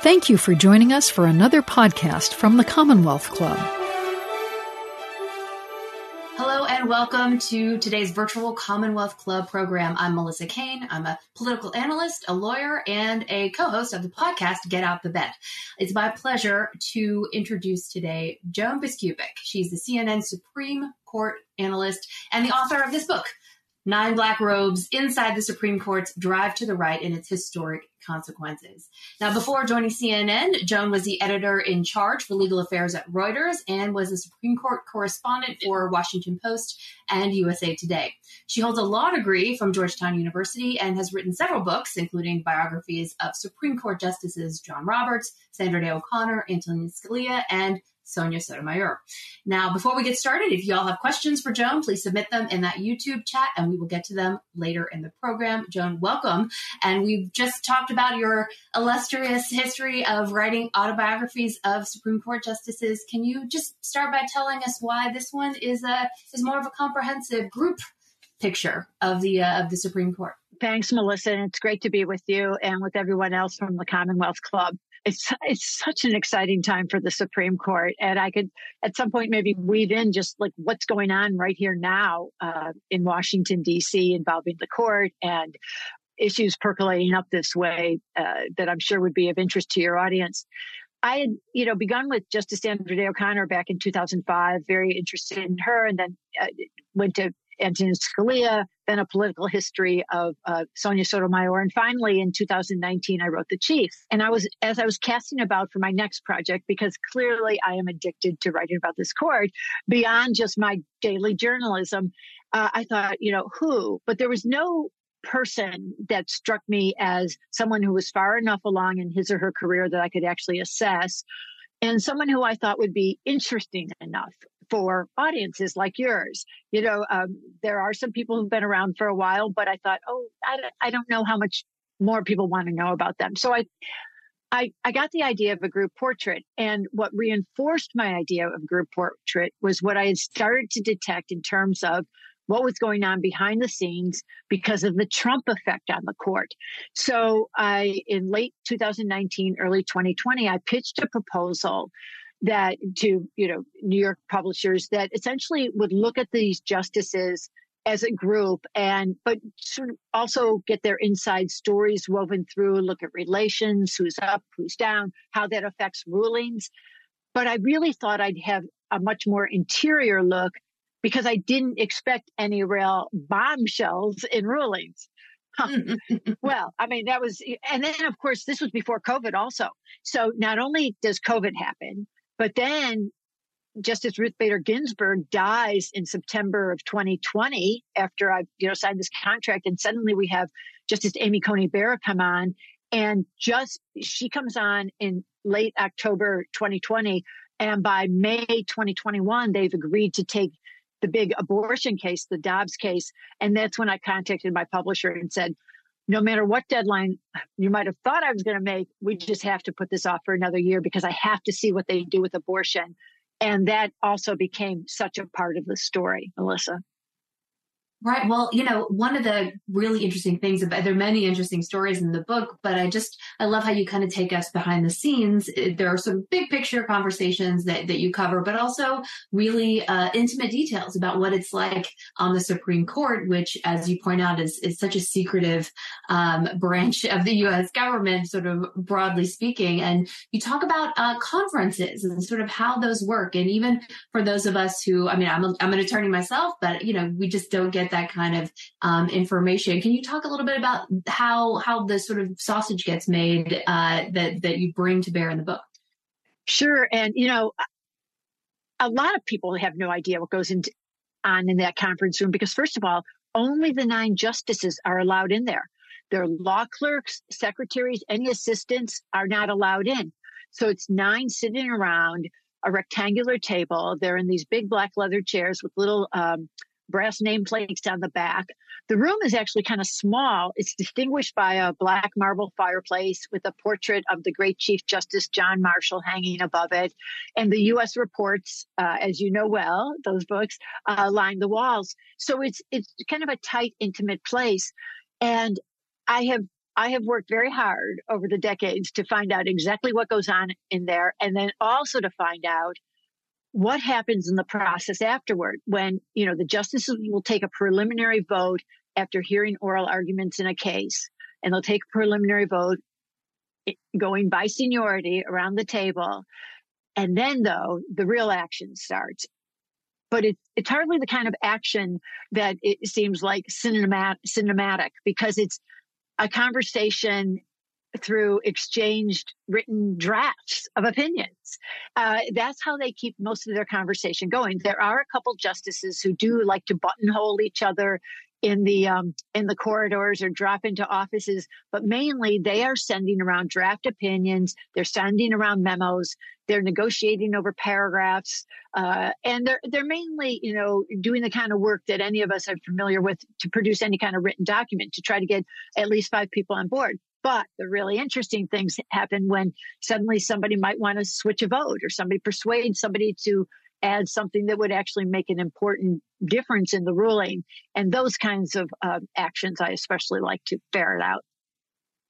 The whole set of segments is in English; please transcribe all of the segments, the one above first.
Thank you for joining us for another podcast from the Commonwealth Club. Hello and welcome to today's virtual Commonwealth Club program. I'm Melissa Caen. I'm a political analyst, a lawyer, and a co host of the podcast Get Out the Bet. It's my pleasure to introduce today Joan Biskupic. She's the CNN Supreme Court analyst and the author of this book, Nine Black Robes Inside the Supreme Court's Drive to the Right and Its Historic Consequences. Now, before joining CNN, Joan was the editor in charge for legal affairs at Reuters and was a Supreme Court correspondent for Washington Post and USA Today. She holds a law degree from Georgetown University and has written several books, including biographies of Supreme Court Justices John Roberts, Sandra Day O'Connor, Antonin Scalia, and Sonia Sotomayor. Now, before we get started, if you all have questions for Joan, please submit them in that YouTube chat and we will get to them later in the program. Joan, welcome. And we've just talked about your illustrious history of writing autobiographies of Supreme Court justices. Can you just start by telling us why this one is a is more of a comprehensive group picture of the uh, of the Supreme Court? Thanks, Melissa. And it's great to be with you and with everyone else from the Commonwealth Club it's it's such an exciting time for the Supreme Court, and I could at some point maybe weave in just like what's going on right here now uh, in Washington D.C. involving the court and issues percolating up this way uh, that I'm sure would be of interest to your audience. I had, you know, begun with Justice Sandra Day O'Connor back in 2005, very interested in her, and then uh, went to Antonin Scalia, then a political history of uh, Sonia Sotomayor. And finally, in 2019, I wrote The Chief. And I was, as I was casting about for my next project, because clearly I am addicted to writing about this court beyond just my daily journalism, uh, I thought, you know, who? But there was no person that struck me as someone who was far enough along in his or her career that I could actually assess and someone who I thought would be interesting enough for audiences like yours. You know, um, there are some people who've been around for a while, but I thought, oh, I, I don't know how much more people want to know about them. So I, I, I got the idea of a group portrait. And what reinforced my idea of group portrait was what I had started to detect in terms of what was going on behind the scenes because of the Trump effect on the court. So I, in late 2019, early 2020, I pitched a proposal that to you know New York publishers that essentially would look at these justices as a group and but sort of also get their inside stories woven through look at relations who's up who's down how that affects rulings. But i really thought i'd have a much more interior look because i didn't expect any real bombshells in rulings. Mm, mm, mm, well, I mean, that was, and then of course, this was before COVID also. So not only does COVID happen, but then Justice Ruth Bader Ginsburg dies in September of 2020 after I, you know, signed this contract, and suddenly we have Justice Amy Coney Barrett come on, and just she comes on in late October 2020, and by May 2021 they've agreed to take the big abortion case, the Dobbs case, and that's when I contacted my publisher and said, no matter what deadline you might have thought I was going to make, we just have to put this off for another year because I have to see what they do with abortion. And that also became such a part of the story, Melissa. Right. Well, you know, one of the really interesting things about there are many interesting stories in the book, but I just I love how you kind of take us behind the scenes. There are some big picture conversations that that you cover, but also really uh, intimate details about what it's like on the Supreme Court, which, as you point out, is is such a secretive um, branch of the U.S. government, sort of broadly speaking. And you talk about uh, conferences and sort of how those work, and even for those of us who, I mean, I'm a, I'm an attorney myself, but you know, we just don't get get that kind of um, information. Can you talk a little bit about how how the sort of sausage gets made uh, that that you bring to bear in the book? Sure, and you know, a lot of people have no idea what goes into, on in that conference room because first of all, only the nine justices are allowed in there. Their law clerks, secretaries, any assistants are not allowed in. So it's nine sitting around a rectangular table. They're in these big black leather chairs with little um, brass nameplates on the back. The room is actually kind of small. It's distinguished by a black marble fireplace with a portrait of the great Chief Justice John Marshall hanging above it. And the U.S. reports, uh, as you know well, those books uh, line the walls. So it's it's kind of a tight, intimate place. And I have I have worked very hard over the decades to find out exactly what goes on in there and then also to find out what happens in the process afterward when, you know, the justices will take a preliminary vote after hearing oral arguments in a case and they'll take a preliminary vote eh, going by seniority around the table. And then though, the real action starts. But it, it's hardly the kind of action that it seems like cinematic, cinematic because it's a conversation through exchanged written drafts of opinions. Uh, that's how they keep most of their conversation going. There are a couple justices who do like to buttonhole each other in the um, in the corridors or drop into offices, but mainly they are sending around draft opinions. They're sending around memos. They're negotiating over paragraphs, uh, and they're they're mainly you know doing the kind of work that any of us are familiar with to produce any kind of written document to try to get at least five people on board. But the really interesting things happen when suddenly somebody might want to switch a vote or somebody persuades somebody to add something that would actually make an important difference in the ruling. And those kinds of uh, actions, I especially like to ferret out.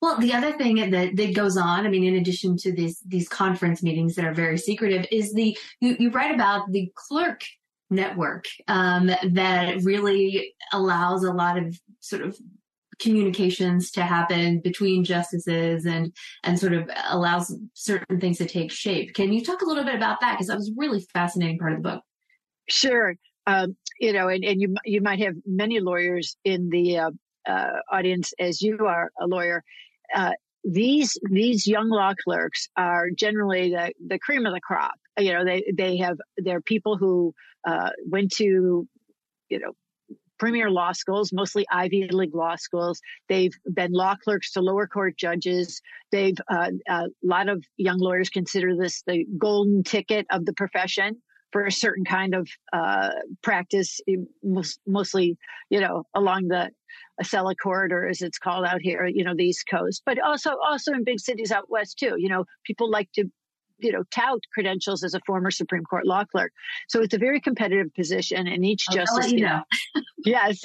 Well, the other thing that, that goes on, I mean, in addition to these these conference meetings that are very secretive, is the you, you write about the clerk network um, that really allows a lot of sort of communications to happen between justices and and sort of allows certain things to take shape. Can you talk a little bit about that? Because that was really fascinating part of the book. Sure. Um, you know, and, and you you might have many lawyers in the uh, uh, audience as you are a lawyer. Uh, these these young law clerks are generally the, the cream of the crop. You know, they they have they're people who uh, went to you know premier law schools, mostly Ivy League law schools. They've been law clerks to lower court judges. They've uh, a lot of young lawyers consider this the golden ticket of the profession for a certain kind of uh, practice, mostly you know along the Acela corridor, as it's called out here, you know, the East Coast, but also also in big cities out west too. You know, people like to you know, tout credentials as a former Supreme Court law clerk. So it's a very competitive position, and each I'll justice, you know. yes,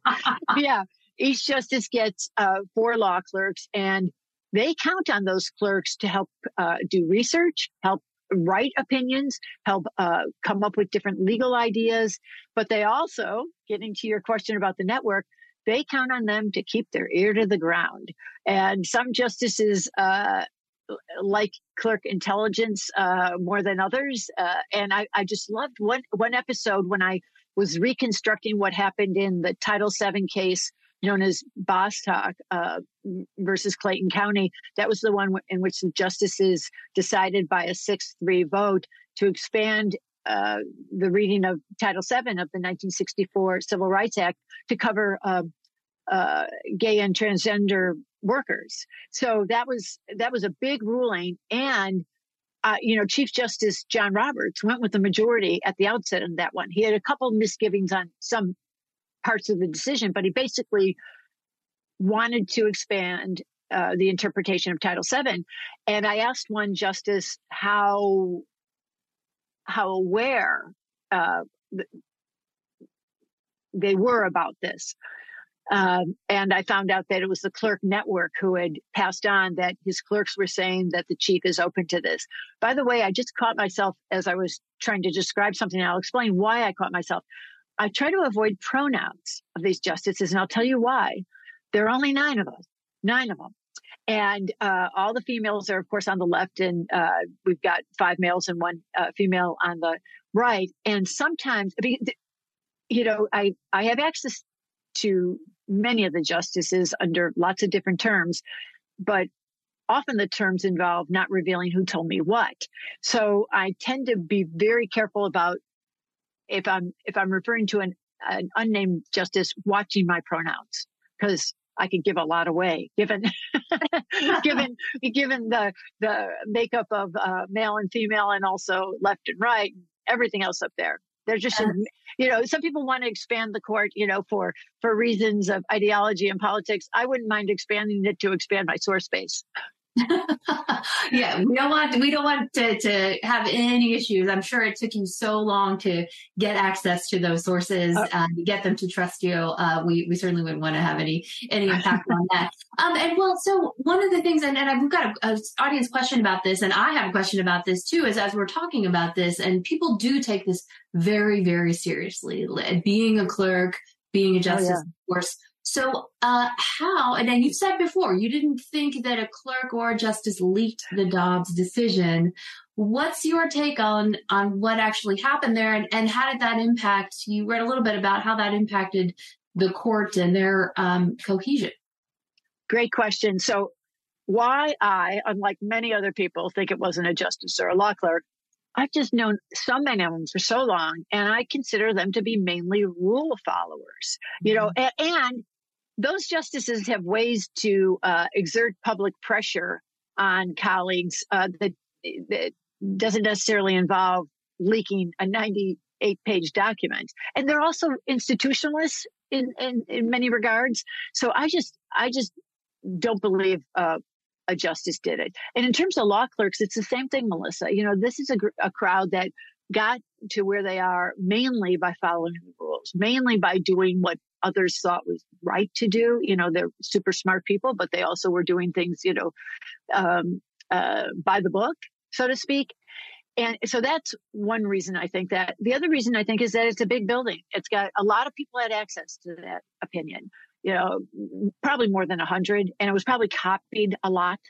yeah, each justice gets uh, four law clerks, and they count on those clerks to help uh, do research, help write opinions, help uh, come up with different legal ideas. But they also, getting to your question about the network, they count on them to keep their ear to the ground. And some justices uh, like clerk intelligence uh, more than others. Uh, and I, I just loved one, one episode when I was reconstructing what happened in the Title VII case known as Bostock uh, versus Clayton County. That was the one in which the justices decided by a 6 3 vote to expand uh, the reading of Title VII of the 1964 Civil Rights Act to cover uh, uh, gay and transgender workers. So that was that was a big ruling, and uh, you know, Chief Justice John Roberts went with the majority at the outset on that one. He had a couple misgivings on some parts of the decision, but he basically wanted to expand uh, the interpretation of Title VII. And I asked one justice how how aware uh, they were about this. Um, and I found out that it was the clerk network who had passed on that his clerks were saying that the chief is open to this. By the way, I just caught myself as I was trying to describe something. I'll explain why I caught myself. I try to avoid pronouns of these justices, and I'll tell you why. There are only nine of us, nine of them. And uh, all the females are, of course, on the left, and uh, we've got five males and one uh, female on the right. And sometimes, you know, I I have access to many of the justices under lots of different terms, but often the terms involve not revealing who told me what. So I tend to be very careful about if I'm if I'm referring to an, an unnamed justice watching my pronouns because I could give a lot away given given given the the makeup of uh, male and female and also left and right everything else up there. They're just, uh-huh. you know, some people want to expand the court, you know, for for reasons of ideology and politics. I wouldn't mind expanding it to expand my source space. yeah, we don't want we don't want to, to have any issues. I'm sure it took you so long to get access to those sources uh, and get them to trust you. Uh, we we certainly wouldn't want to have any any impact on that. Um, and well, so one of the things, and, and we've got an audience question about this, and I have a question about this too. Is as we're talking about this, and people do take this very very seriously. Being a clerk, being a justice, oh, yeah. of course so, uh, how, and then you said before, you didn't think that a clerk or a justice leaked the Dobbs decision. What's your take on, on what actually happened there and, and how did that impact? You read a little bit about how that impacted the court and their um, cohesion. Great question. So, why I, unlike many other people, think it wasn't a justice or a law clerk, I've just known so many of them for so long, and I consider them to be mainly rule followers. You know, mm-hmm. and, and those justices have ways to uh, exert public pressure on colleagues uh, that, that doesn't necessarily involve leaking a 98 page document. And they're also institutionalists in, in, in many regards. So I just, I just don't believe uh, a justice did it. And in terms of law clerks, it's the same thing, Melissa. You know, this is a, a crowd that got to where they are mainly by following the rules, mainly by doing what others thought was right to do. You know, they're super smart people, but they also were doing things, you know, um, uh, by the book, so to speak. And so that's one reason I think that. The other reason I think is that it's a big building. It's got a lot of people had access to that opinion, you know, probably more than a hundred. And it was probably copied a lot,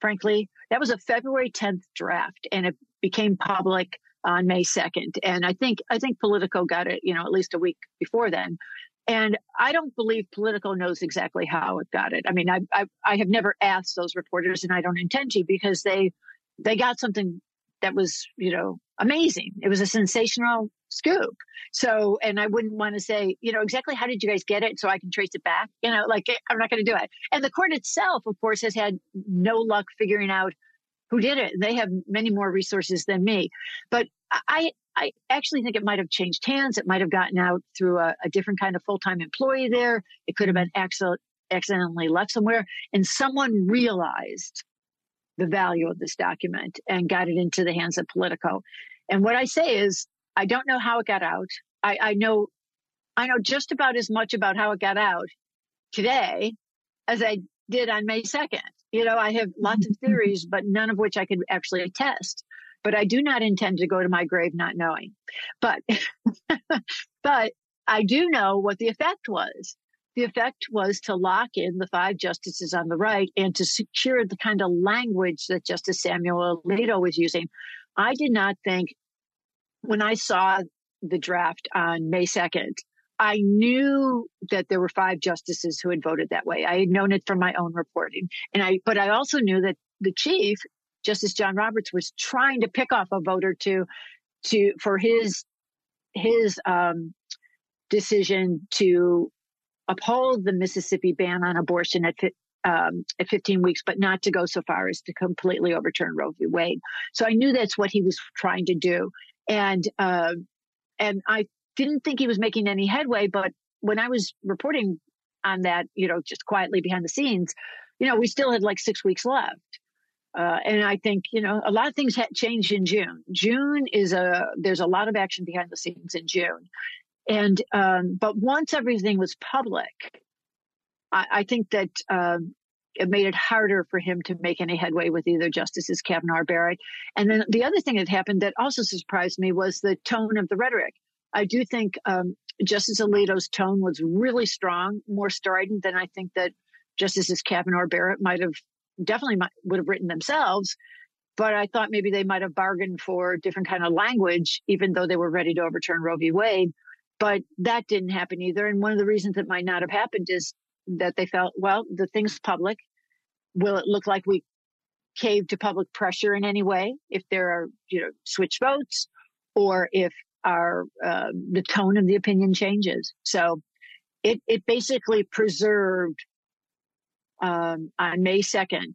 frankly. That was a February 10th draft and it became public on May 2nd. And I think, I think Politico got it, you know, at least a week before then. And I don't believe Politico knows exactly how it got it. I mean, I, I, I have never asked those reporters, and I don't intend to because they they got something that was you know amazing. It was a sensational scoop. So, and I wouldn't want to say, you know, exactly how did you guys get it so I can trace it back? You know, like eh, I'm not going to do it. And the court itself, of course, has had no luck figuring out who did it. They have many more resources than me. But I, I actually think it might have changed hands. It might have gotten out through a, a different kind of full time employee there. It could have been accident, accidentally left somewhere. And someone realized the value of this document and got it into the hands of Politico. And what I say is, I don't know how it got out. I, I know, I know just about as much about how it got out today as I did on May 2nd. You know, I have lots of mm-hmm. theories, but none of which I could actually test but I do not intend to go to my grave not knowing. But, but I do know what the effect was. The effect was to lock in the five justices on the right and to secure the kind of language that Justice Samuel Alito was using. I did not think when I saw the draft on May 2nd, I knew that there were five justices who had voted that way. I had known it from my own reporting. And I, but I also knew that the chief Justice John Roberts was trying to pick off a voter to to for his his um, decision to uphold the Mississippi ban on abortion at um, at 15 weeks, but not to go so far as to completely overturn Roe v. Wade. So I knew that's what he was trying to do, and uh, and I didn't think he was making any headway. But when I was reporting on that, you know, just quietly behind the scenes, you know, we still had like six weeks left. Uh, and I think, you know, a lot of things had changed in June. June is a, there's a lot of action behind the scenes in June. And, um, but once everything was public, I, I think that, um, it made it harder for him to make any headway with either Justices Kavanaugh or Barrett. And then the other thing that happened that also surprised me was the tone of the rhetoric. I do think um, Justice Alito's tone was really strong, more strident than I think that Justices Kavanaugh or Barrett might have definitely might, would have written themselves. But I thought maybe they might have bargained for different kind of language, even though they were ready to overturn Roe v. Wade. But that didn't happen either. And one of the reasons it might not have happened is that they felt, well, the thing's public. Will it look like we caved to public pressure in any way if there are, you know, switch votes or if our uh, the tone of the opinion changes? So it it basically preserved um, on May 2nd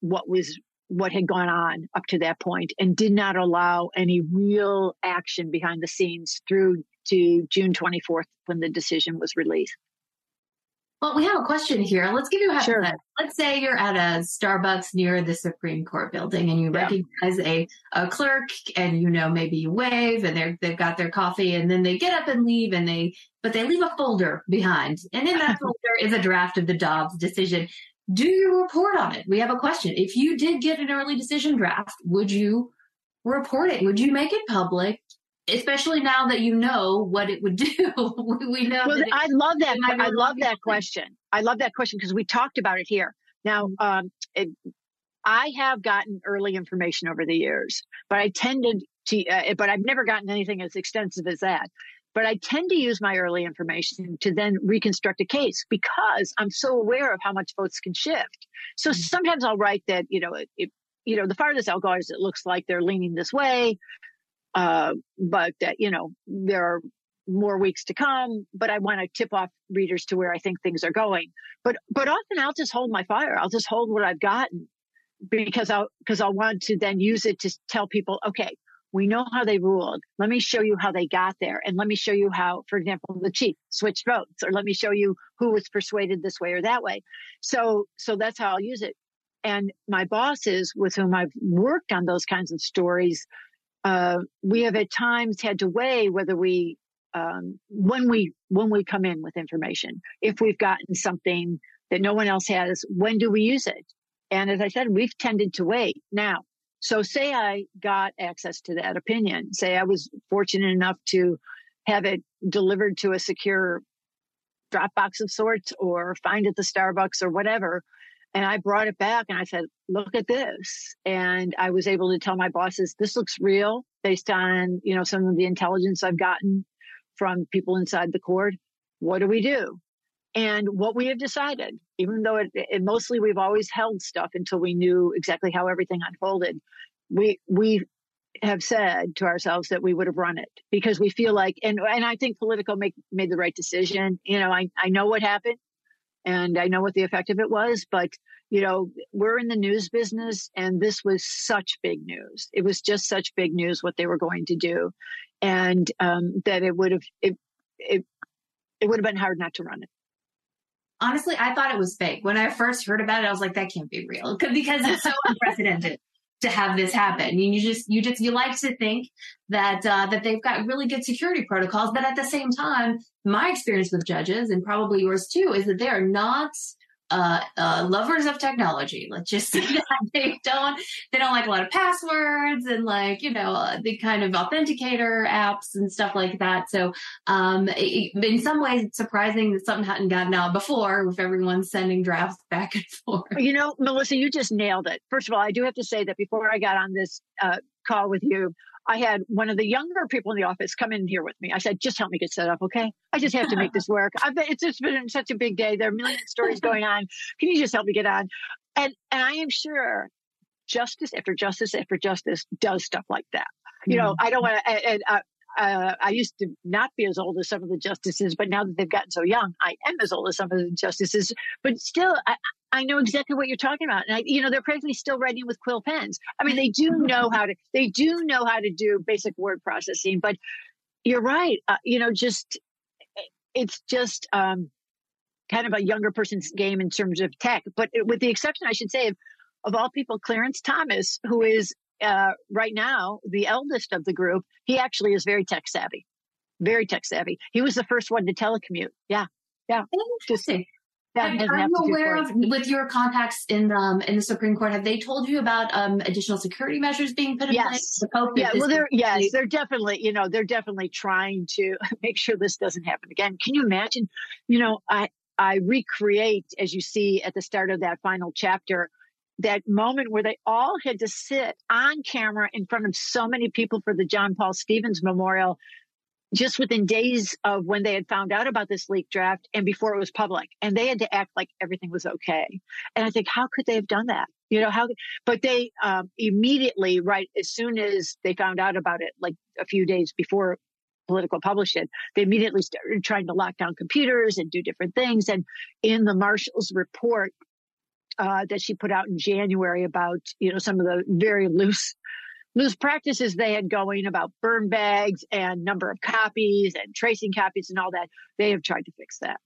what was what had gone on up to that point and did not allow any real action behind the scenes through to June 24th when the decision was released. Well, we have a question here. Let's give you a Sure. Let's say you're at a Starbucks near the Supreme Court building and you Yeah. recognize a, a clerk and you know maybe you wave and they're they've got their coffee and then they get up and leave and they but they leave a folder behind. And in that folder is a draft of the Dobbs decision. Do you report on it? We have a question. If you did get an early decision draft, would you report it? Would you make it public? Especially now that you know what it would do. we know Well, I love that. I love that question. I love that question because we talked about it here. Now, um, it, I have gotten early information over the years, but I tended to, uh, but I've never gotten anything as extensive as that. But I tend to use my early information to then reconstruct a case because I'm so aware of how much votes can shift. So Mhm. sometimes I'll write that, you know, it, you know, the farthest I'll go is it looks like they're leaning this way, uh, but that, you know, there are more weeks to come, but I want to tip off readers to where I think things are going. But but often I'll just hold my fire. I'll just hold what I've gotten because I'll because I'll want to then use it to tell people, okay, we know how they ruled. Let me show you how they got there, and let me show you how, for example, the chief switched votes, or let me show you who was persuaded this way or that way. So so that's how I'll use it. And my bosses, with whom I've worked on those kinds of stories, uh, we have at times had to weigh whether we um, when we when we come in with information if we've gotten something that no one else has when do we use it? And as i said we've tended to wait now so say i got access to that opinion say i was fortunate enough to have it delivered to a secure dropbox of sorts or find at the starbucks or whatever and i brought it back and i said look at this and i was able to tell my bosses this looks real based on you know some of the intelligence i've gotten from people inside the court. What do we do? And what we have decided, even though it, it mostly we've always held stuff until we knew exactly how everything unfolded, we we have said to ourselves that we would have run it because we feel like, and and I think Politico make, made the right decision. You know, I I know what happened, and I know what the effect of it was, but you know, we're in the news business, and this was such big news. It was just such big news what they were going to do, and um, that it would have it it it would have been hard not to run it. honestly, I thought it was fake. When I first heard about it, I was like, that can't be real because it's so unprecedented to have this happen. And you just, you just, you like to think that, uh, that they've got really good security protocols. But at the same time, my experience with judges and probably yours too is that they are not, uh, uh, lovers of technology. Let's just say that they don't, they don't like a lot of passwords and like, you know, uh, the kind of authenticator apps and stuff like that. So, um, it, in some ways, it's surprising that something hadn't gotten out before with everyone sending drafts back and forth. You know, Melissa, you just nailed it. First of all, I do have to say that before I got on this uh, call with you, I had one of the younger people in the office come in here with me. I said, just help me get set up, okay? I just have to make this work. I've been, it's just been such a big day. There are a million stories going on. Can you just help me get on? And and I am sure justice after justice after justice does stuff like that. You know, I don't want to. And, uh, uh, I used to not be as old as some of the justices, but now that they've gotten so young, I am as old as some of the justices. But still, I, I know exactly what you're talking about. And I, you know, they're practically still writing with quill pens. I mean, they do know how to, they do know how to do basic word processing, but you're right. Uh, you know, just, it's just, um, kind of a younger person's game in terms of tech, but with the exception, I should say, of, of all people, Clarence Thomas, who is, uh, right now the eldest of the group, he actually is very tech savvy, very tech savvy. He was the first one to telecommute. Yeah. Yeah. Interesting. That Have- has Are you aware of, with your contacts in um in the Supreme Court, have they told you about um additional security measures being put in Yes. place? The Pope Yeah, well, they're yes, they're definitely, you know, they're definitely trying to make sure this doesn't happen again. Can you imagine? You know, I I recreate as you see at the start of that final chapter that moment where they all had to sit on camera in front of so many people for the John Paul Stevens Memorial just within days of when they had found out about this leak draft and before it was public. And they had to act like everything was okay. And i think how could they have done that? You know how but they um, immediately right as soon as they found out about it like a few days before Politico published it they immediately started trying to lock down computers and do different things. And in the marshal's report uh, that she put out in january about you know some of the very loose loose practices they had going about burn bags and number of copies and tracing copies and all that. They have tried to fix that.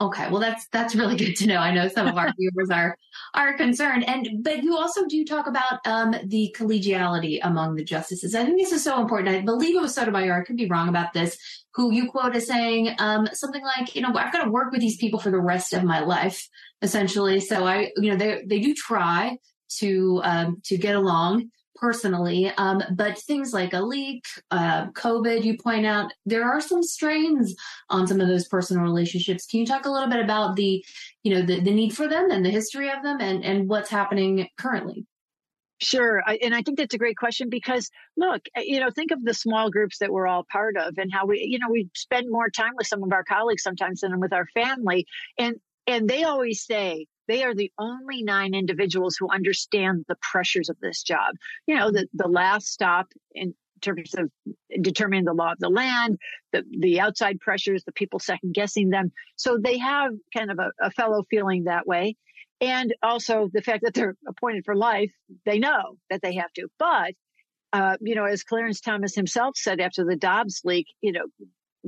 Okay, well that's that's really good to know. I know some of our viewers are are concerned, and but you also do talk about um, the collegiality among the justices. I think this is so important. I believe it was Sotomayor. I could be wrong about this. Who you quote as saying um, something like, you know, I've got to work with these people for the rest of my life, essentially. So I, you know, they they do try to um, to get along personally. Um, but things like a leak, uh, COVID, you point out, there are some strains on some of those personal relationships. Can you talk a little bit about the, you know, the, the need for them and the history of them and, and what's happening currently? Sure. I, and I think that's a great question because look, eh, you know, think of the small groups that we're all part of and how we, you know, we spend more time with some of our colleagues sometimes than with our family. And, and they always say, they are the only nine individuals who understand the pressures of this job. You know, the, the last stop in terms of determining the law of the land, the, the outside pressures, the people second guessing them. So they have kind of a, a fellow feeling that way. And also the fact that they're appointed for life, they know that they have to. But, uh, you know, as Clarence Thomas himself said after the Dobbs leak, you know,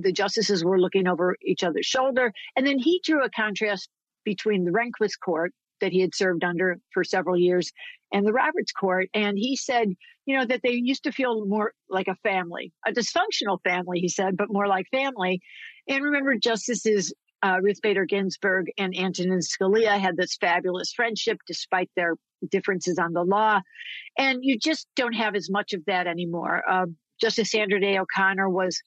the justices were looking over each other's shoulder. And then he drew a contrast between the Rehnquist court that he had served under for several years and the Roberts court. And he said, you know, that they used to feel more like a family, a dysfunctional family, he said, but more like family. And remember, Justices uh, Ruth Bader Ginsburg and Antonin Scalia had this fabulous friendship despite their differences on the law. And you just don't have as much of that anymore. Uh, Justice Sandra Day O'Connor was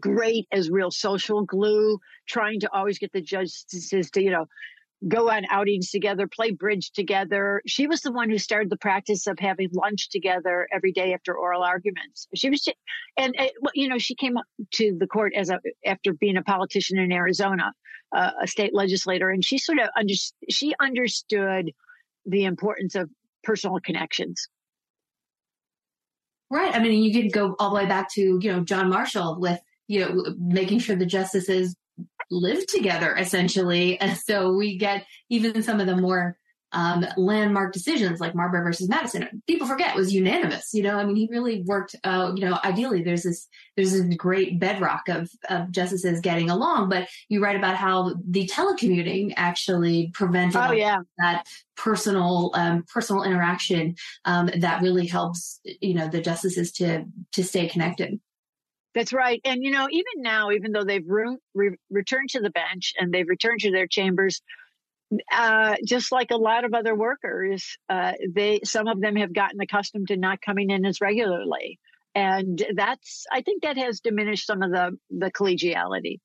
great as real social glue, trying to always get the justices to, you know, go on outings together, play bridge together. She was the one who started the practice of having lunch together every day after oral arguments. She was, just, and uh, you know, she came to the court as a after being a politician in Arizona, uh, a state legislator, and she sort of under, she understood the importance of personal connections. Right. I mean, you could go all the way back to you know John Marshall with you know, making sure the justices live together essentially. And so we get even some of the more um, landmark decisions like Marbury versus Madison. People forget was unanimous. You know, I mean, he really worked. Uh, you know, ideally, there's this there's this great bedrock of of justices getting along. But you write about how the telecommuting actually prevented oh, yeah. that personal um, personal interaction um, that really helps. You know, the justices to to stay connected. That's right. And, you know, even now, even though they've re- re- returned to the bench and they've returned to their chambers, uh, just like a lot of other workers, uh, they some of them have gotten accustomed to not coming in as regularly, and that's I think that has diminished some of the the collegiality.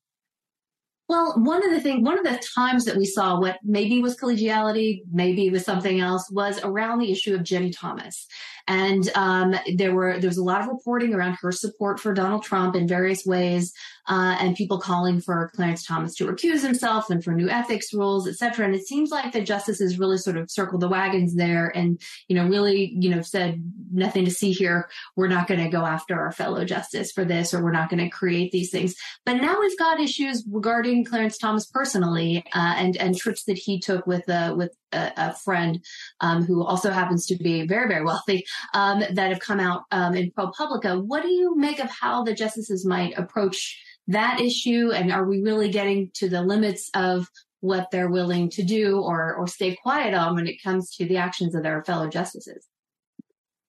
Well, one of the things, one of the times that we saw what maybe was collegiality, maybe was something else, was around the issue of Ginni Thomas. And um, there were there was a lot of reporting around her support for Donald Trump in various ways, uh, and people calling for Clarence Thomas to recuse himself and for new ethics rules, et cetera. And it seems like the justices really sort of circled the wagons there, and you know, really, you know, said nothing to see here. We're not going to go after our fellow justice for this, or we're not going to create these things. But now we've got issues regarding Clarence Thomas personally, uh, and and trips that he took with uh, with a, a friend um, who also happens to be very, very wealthy um, that have come out um, in ProPublica. What do you make of how the justices might approach that issue? And are we really getting to the limits of what they're willing to do or, or stay quiet on when it comes to the actions of their fellow justices?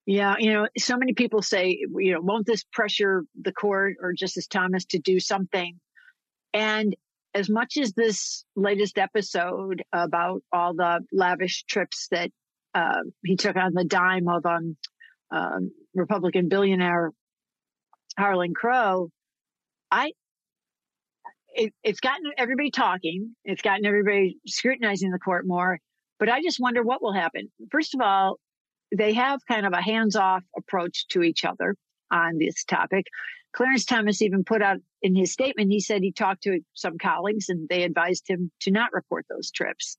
Yeah, you know, so many people say, you know, won't this pressure the court or Justice Thomas to do something? And as much as this latest episode about all the lavish trips that uh, he took on the dime of um, um, Republican billionaire Harlan Crow, I it, it's gotten everybody talking. It's gotten everybody scrutinizing the court more. But I just wonder what will happen. First of all, they have kind of a hands-off approach to each other on this topic. Clarence Thomas even put out in his statement, he said he talked to some colleagues and they advised him to not report those trips.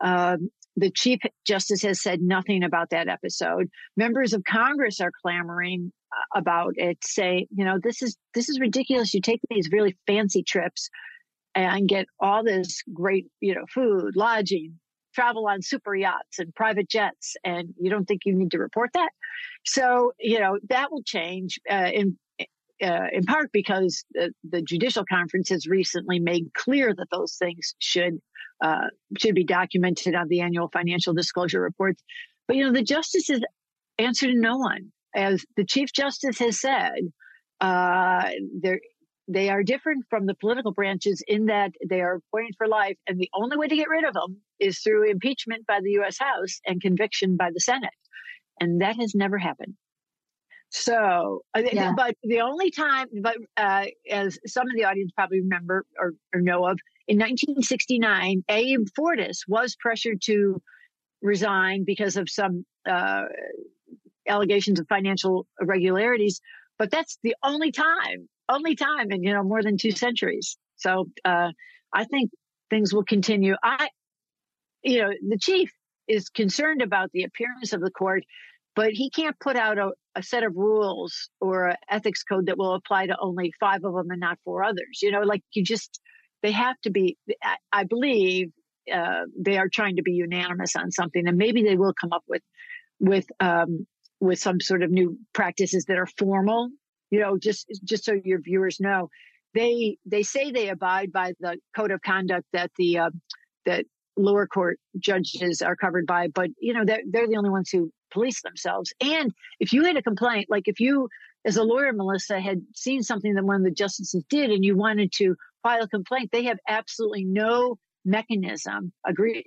Um, the chief justice has said nothing about that episode. Members of Congress are clamoring uh, about it, say, you know, this is this is ridiculous. You take these really fancy trips and get all this great, you know, food, lodging, travel on super yachts and private jets, and you don't think you need to report that. So, you know, that will change uh, in uh, in part because the, the, judicial conference has recently made clear that those things should uh, should be documented on the annual financial disclosure reports. But you know, the justices answer to no one, as the chief justice has said. Uh, they are different from the political branches in that they are appointed for life, and the only way to get rid of them is through impeachment by the U.S. House and conviction by the Senate, and that has never happened. So, uh, yeah. but the only time, but uh, as some of the audience probably remember or, or know of, in 1969, Abe Fortas was pressured to resign because of some uh, allegations of financial irregularities. But that's the only time, only time in you know more than two centuries. So uh, I think things will continue. I, you know, the chief is concerned about the appearance of the court but he can't put out a, a set of rules or an ethics code that will apply to only five of them and not four others. You know, like you just, they have to be, I, believe, uh, they are trying to be unanimous on something and maybe they will come up with, with, um, with some sort of new practices that are formal, you know, just, just so your viewers know, they, they say they abide by the code of conduct that the, uh, that lower court judges are covered by, but you know, they're, they're the only ones who police themselves. And if you had a complaint, like if you, as a lawyer, Melissa, had seen something that one of the justices did and you wanted to file a complaint, they have absolutely no mechanism,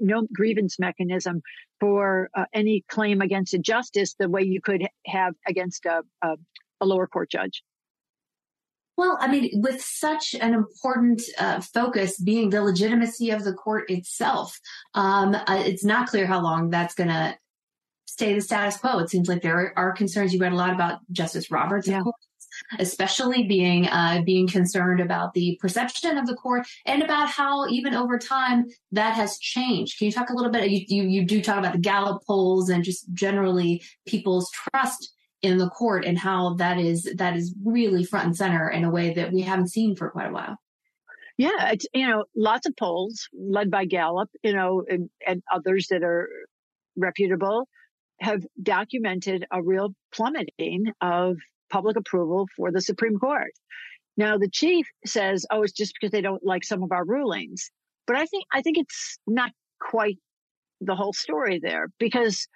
no grievance mechanism for uh, any claim against a justice the way you could have against a, a, a lower court judge. Well, I mean, with such an important uh, focus being the legitimacy of the court itself, um, uh, it's not clear how long that's going to stay the status quo. It seems like there are concerns. You read a lot about Justice Roberts, yeah. Course, especially being uh, being concerned about the perception of the court and about how even over time that has changed. Can you talk a little bit? You you, you do talk about the Gallup polls and just generally people's trust in the court and how that is that is really front and center in a way that we haven't seen for quite a while. Yeah, it's you know lots of polls led by Gallup, you know, and, and others that are reputable have documented a real plummeting of public approval for the Supreme Court. Now the chief says, "Oh, it's just because they don't like some of our rulings," but I think I think it's not quite the whole story there because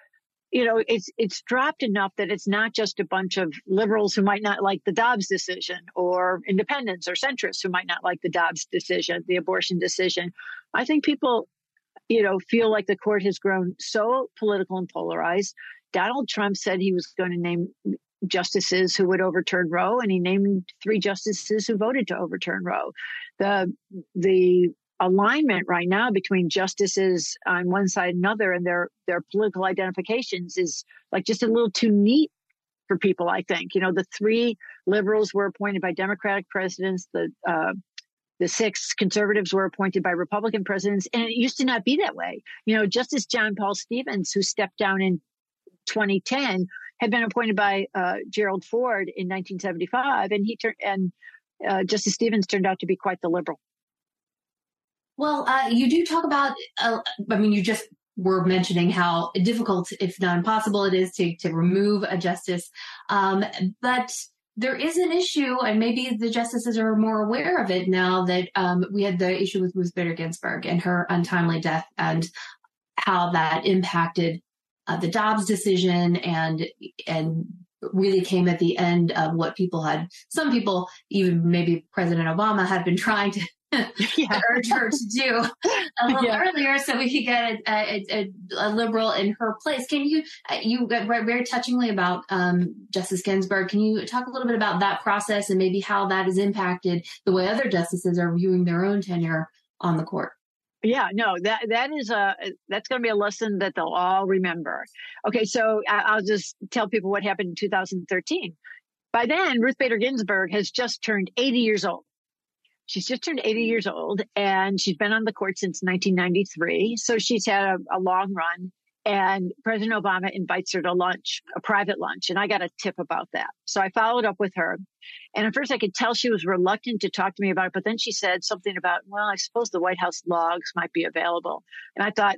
you know it's it's dropped enough that it's not just a bunch of liberals who might not like the Dobbs decision or independents or centrists who might not like the Dobbs decision, the abortion decision. I think people you know, feel like the court has grown so political and polarized. Donald Trump said he was going to name justices who would overturn Roe, and he named three justices who voted to overturn Roe. The the alignment right now between justices on one side and another and their their political identifications is like just a little too neat for people. I think you know the three liberals were appointed by Democratic presidents. The uh, the six conservatives were appointed by Republican presidents, and it used to not be that way. You know, Justice John Paul Stevens, who stepped down in 2010, had been appointed by uh, Gerald Ford in 1975, and he turned and uh, Justice Stevens turned out to be quite the liberal. Well, uh, you do talk about. Uh, I mean, you just were mentioning how difficult, if not impossible, it is to to remove a justice, um, but there is an issue, and maybe the justices are more aware of it now that um, we had the issue with Ruth Bader Ginsburg and her untimely death and how that impacted uh, the Dobbs decision and and really came at the end of what people had some people even maybe President Obama had been trying to yeah. urge her to do a little yeah. earlier so we could get a, a, a, liberal in her place. Can you, uh, you got very touchingly about um, Justice Ginsburg. Can you talk a little bit about that process and maybe how that has impacted the way other justices are viewing their own tenure on the court? Yeah, no, that that is a that's going to be a lesson that they'll all remember. Okay, so I'll just tell people what happened in 2013. By then, Ruth Bader Ginsburg has just turned 80 years old. She's just turned 80 years old and she's been on the court since 1993. So she's had a, a long run. And President Obama invites her to lunch, a private lunch. And I got a tip about that. So I followed up with her. And at first I could tell she was reluctant to talk to me about it. But then she said something about, well, I suppose the White House logs might be available. And I thought,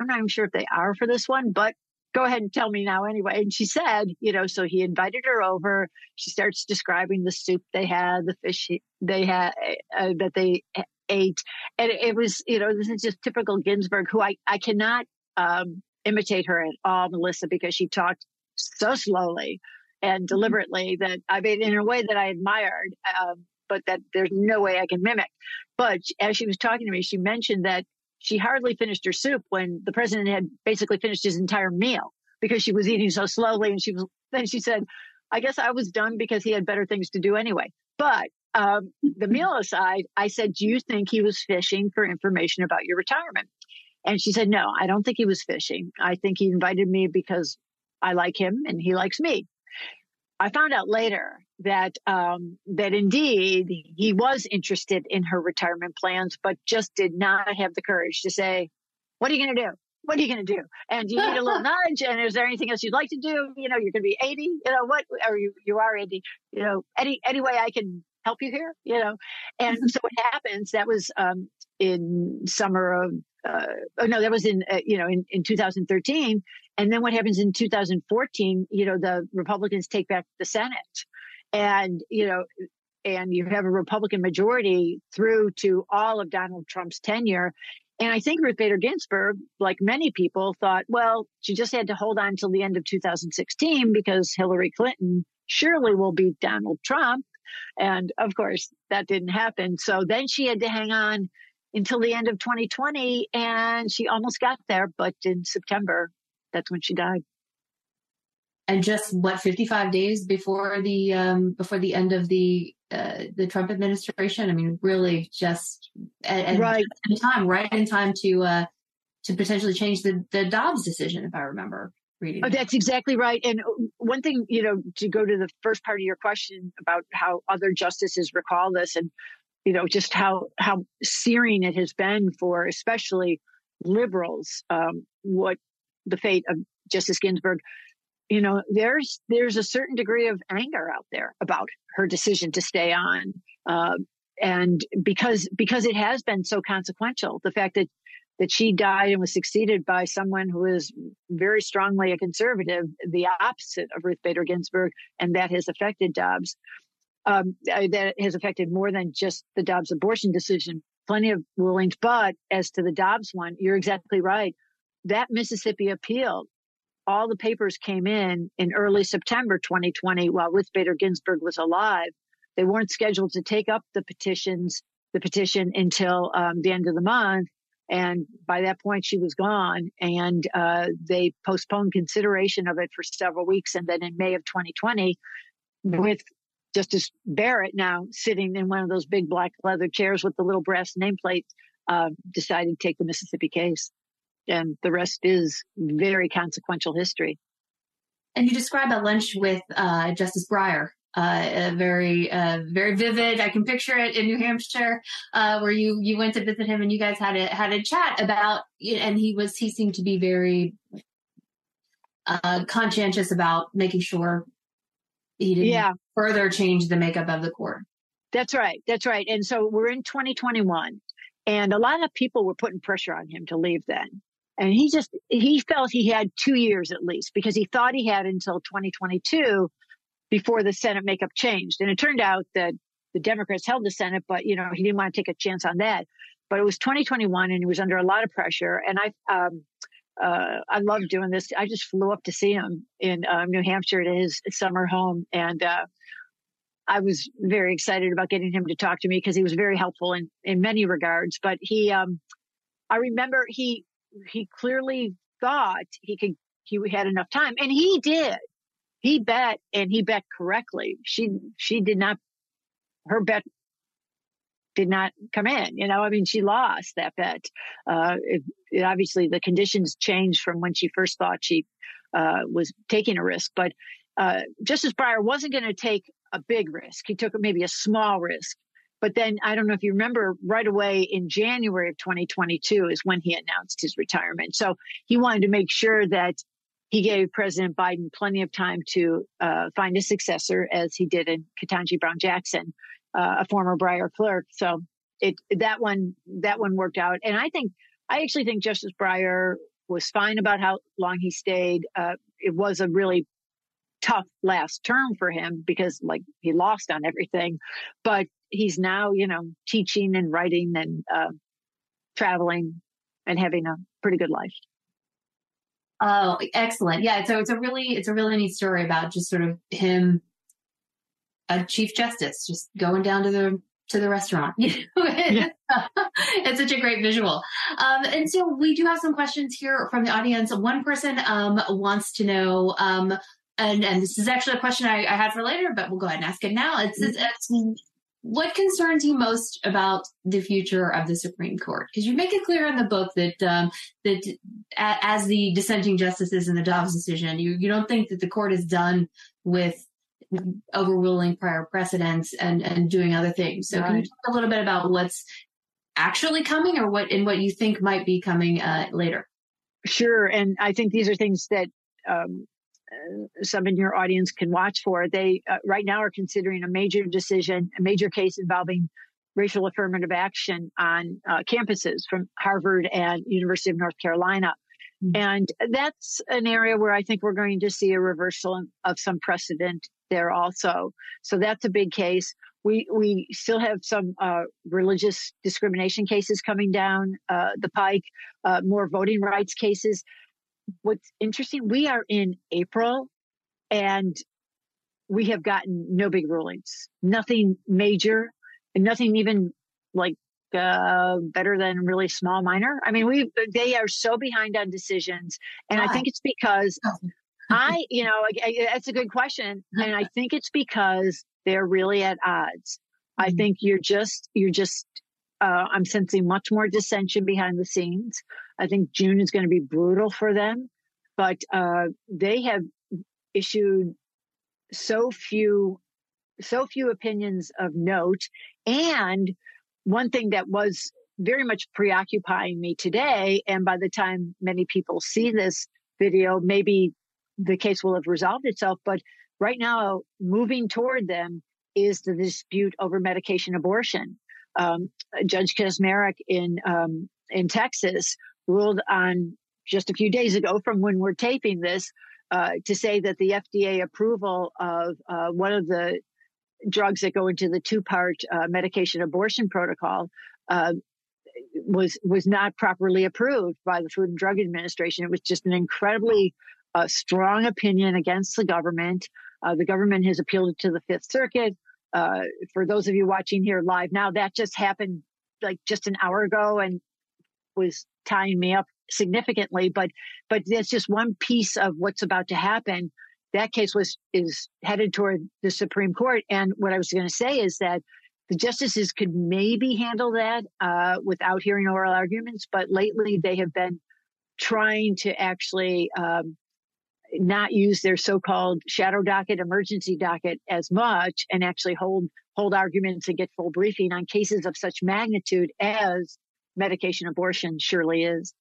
I'm not even sure if they are for this one, but go ahead and tell me now anyway. And she said, you know, so he invited her over. She starts describing the soup they had, the fish they had, uh, that they ate. And it was, you know, this is just typical Ginsburg, who I, I cannot um, imitate her at all, Melissa, because she talked so slowly and mm-hmm. deliberately that I mean, in a way that I admired, um, but that there's no way I can mimic. But as she was talking to me, she mentioned that she hardly finished her soup when the president had basically finished his entire meal because she was eating so slowly. And she was, then she said, I guess I was done because he had better things to do anyway. But um, the mm-hmm. meal aside, I said, Do you think he was fishing for information about your retirement? And she said, No, I don't think he was fishing. I think he invited me because I like him and he likes me. I found out later that um, that indeed he was interested in her retirement plans, but just did not have the courage to say, "What are you going to do? What are you going to do? And do you need a little nudge? And is there anything else you'd like to do? You know, you're going to be 80. You know what? Or you you are 80. You know, any any way I can help you here? You know." And mm-hmm. so what happens? That was um, in summer of uh, oh no, that was in uh, you know in, in 2013. And then what happens in 2014? You know, the Republicans take back the Senate, and you know, and you have a Republican majority through to all of Donald Trump's tenure. And I think Ruth Bader Ginsburg, like many people, thought, well, she just had to hold on till the end of 2016 because Hillary Clinton surely will beat Donald Trump. And of course, that didn't happen. So then she had to hang on until the end of 2020 and she almost got there but in september that's when she died and just what 55 days before the um, before the end of the uh, the Trump administration. I mean, really just at, right in time, right in time to uh, to potentially change the the Dobbs decision, if I remember reading. Oh, that's exactly right. And one thing, you know, to go to the first part of your question about how other justices recall this, and you know, just how, how searing it has been for especially liberals, um, what the fate of Justice Ginsburg, you know, there's, there's a certain degree of anger out there about her decision to stay on. Uh, and because, because it has been so consequential, the fact that, that she died and was succeeded by someone who is very strongly a conservative, the opposite of Ruth Bader Ginsburg, and that has affected Dobbs um, that has affected more than just the Dobbs abortion decision. Plenty of rulings, but as to the Dobbs one, you're exactly right. That Mississippi appeal, all the papers came in in early September 2020 while Ruth Bader Ginsburg was alive. They weren't scheduled to take up the petitions, the petition until um, the end of the month. And by that point, she was gone. And uh, they postponed consideration of it for several weeks. And then in May of 2020, with Justice Barrett, now sitting in one of those big black leather chairs with the little brass nameplate, uh, decided to take the Mississippi case. And the rest is very consequential history. And you describe a lunch with uh, Justice Breyer, uh, very, uh, very vivid. I can picture it in New Hampshire, uh, where you you went to visit him and you guys had a had a chat about, and he was he seemed to be very uh, conscientious about making sure he didn't yeah. further change the makeup of the court. That's right. That's right. And so we're in 2021 and a lot of people were putting pressure on him to leave then. And he just, he felt he had two years at least because he thought he had until 2022 before the Senate makeup changed. And it turned out that the Democrats held the Senate, but you know, he didn't want to take a chance on that. But it was 2021 and he was under a lot of pressure. And I, um, uh, I love doing this. I just flew up to see him in um, New Hampshire at his summer home, and uh, I was very excited about getting him to talk to me because he was very helpful in in many regards. But he, um, I remember he he clearly thought he could he had enough time, and he did. He bet, and he bet correctly. She she did not. Her bet did not come in. You know, I mean, she lost that bet. Uh, it, it obviously, the conditions changed from when she first thought she uh, was taking a risk. But uh, Justice Breyer wasn't going to take a big risk. He took maybe a small risk. But then I don't know if you remember right away in January of 2022 is when he announced his retirement. So he wanted to make sure that he gave President Biden plenty of time to uh, find a successor, as he did in Ketanji Brown Jackson uh, a former Breyer clerk. So it that one that one worked out, and I think I actually think Justice Breyer was fine about how long he stayed. Uh, it was a really tough last term for him because like he lost on everything, but he's now, you know, teaching and writing and, uh, traveling and having a pretty good life. Oh, excellent. Yeah. So it's a really, it's a really neat story about just sort of him, a chief justice, just going down to the, to the restaurant. yeah. it's such a great visual. Um, and so we do have some questions here from the audience. One person um, wants to know, um, and, and this is actually a question I, I, had for later, but we'll go ahead and ask it now. It's, it's, it's what concerns you most about the future of the Supreme Court? Because you make it clear in the book that um, that as the dissenting justices in the Dobbs decision, you you don't think that the court is done with overruling prior precedents and and doing other things. So right. can you talk a little bit about what's actually coming, or what and what you think might be coming uh, later? Sure, and I think these are things that um, some in your audience can watch for. They uh, right now are considering a major decision, a major case involving racial affirmative action on uh, campuses from Harvard and University of North Carolina. Mm-hmm. And that's an area where I think we're going to see a reversal of some precedent there also. So that's a big case. We we still have some uh, religious discrimination cases coming down uh, the pike, uh, more voting rights cases what's interesting, we are in April and we have gotten no big rulings, nothing major, and nothing even like uh, better than really small minor. I mean, we they are so behind on decisions, and? I think it's because I, you know, that's a good question, and I think it's because they're really at odds. Mm-hmm. I think you're just you're just uh, I'm sensing much more dissension behind the scenes. I think June is going to be brutal for them, but uh, they have issued so few, so few opinions of note. And one thing that was very much preoccupying me today, and by the time many people see this video, maybe the case will have resolved itself. But right now, moving toward them is the dispute over medication abortion. Um, Judge Kacsmaryk in um, in Texas ruled on just a few days ago from when we're taping this uh, to say that the FDA approval of uh, one of the drugs that go into the two part uh, medication abortion protocol uh, was was not properly approved by the Food and Drug Administration. It was just an incredibly uh, strong opinion against the government. Uh, the government has appealed it to the Fifth Circuit. for those of you watching here live now, that just happened like just an hour ago and was tying me up significantly, but but that's just one piece of what's about to happen. That case was is headed toward the Supreme Court, and what I was going to say is that the justices could maybe handle that uh, without hearing oral arguments, but lately they have been trying to actually um, not use their so-called shadow docket, emergency docket as much, and actually hold hold arguments and get full briefing on cases of such magnitude as medication abortion surely is.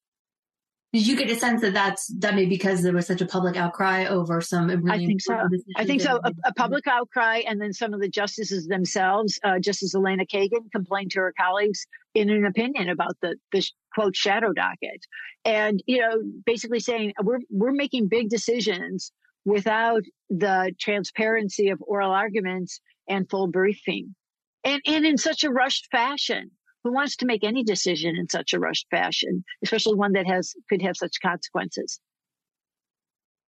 Did you get a sense that that's that may because there was such a public outcry over some? Really I think so. I think so. A, a, public outcry, and then some of the justices themselves, uh, Justice Elena Kagan, complained to her colleagues in an opinion about the the quote shadow docket, and you know, basically saying we're we're making big decisions without the transparency of oral arguments and full briefing, and and in such a rushed fashion who wants to make any decision in such a rushed fashion, especially one that has could have such consequences?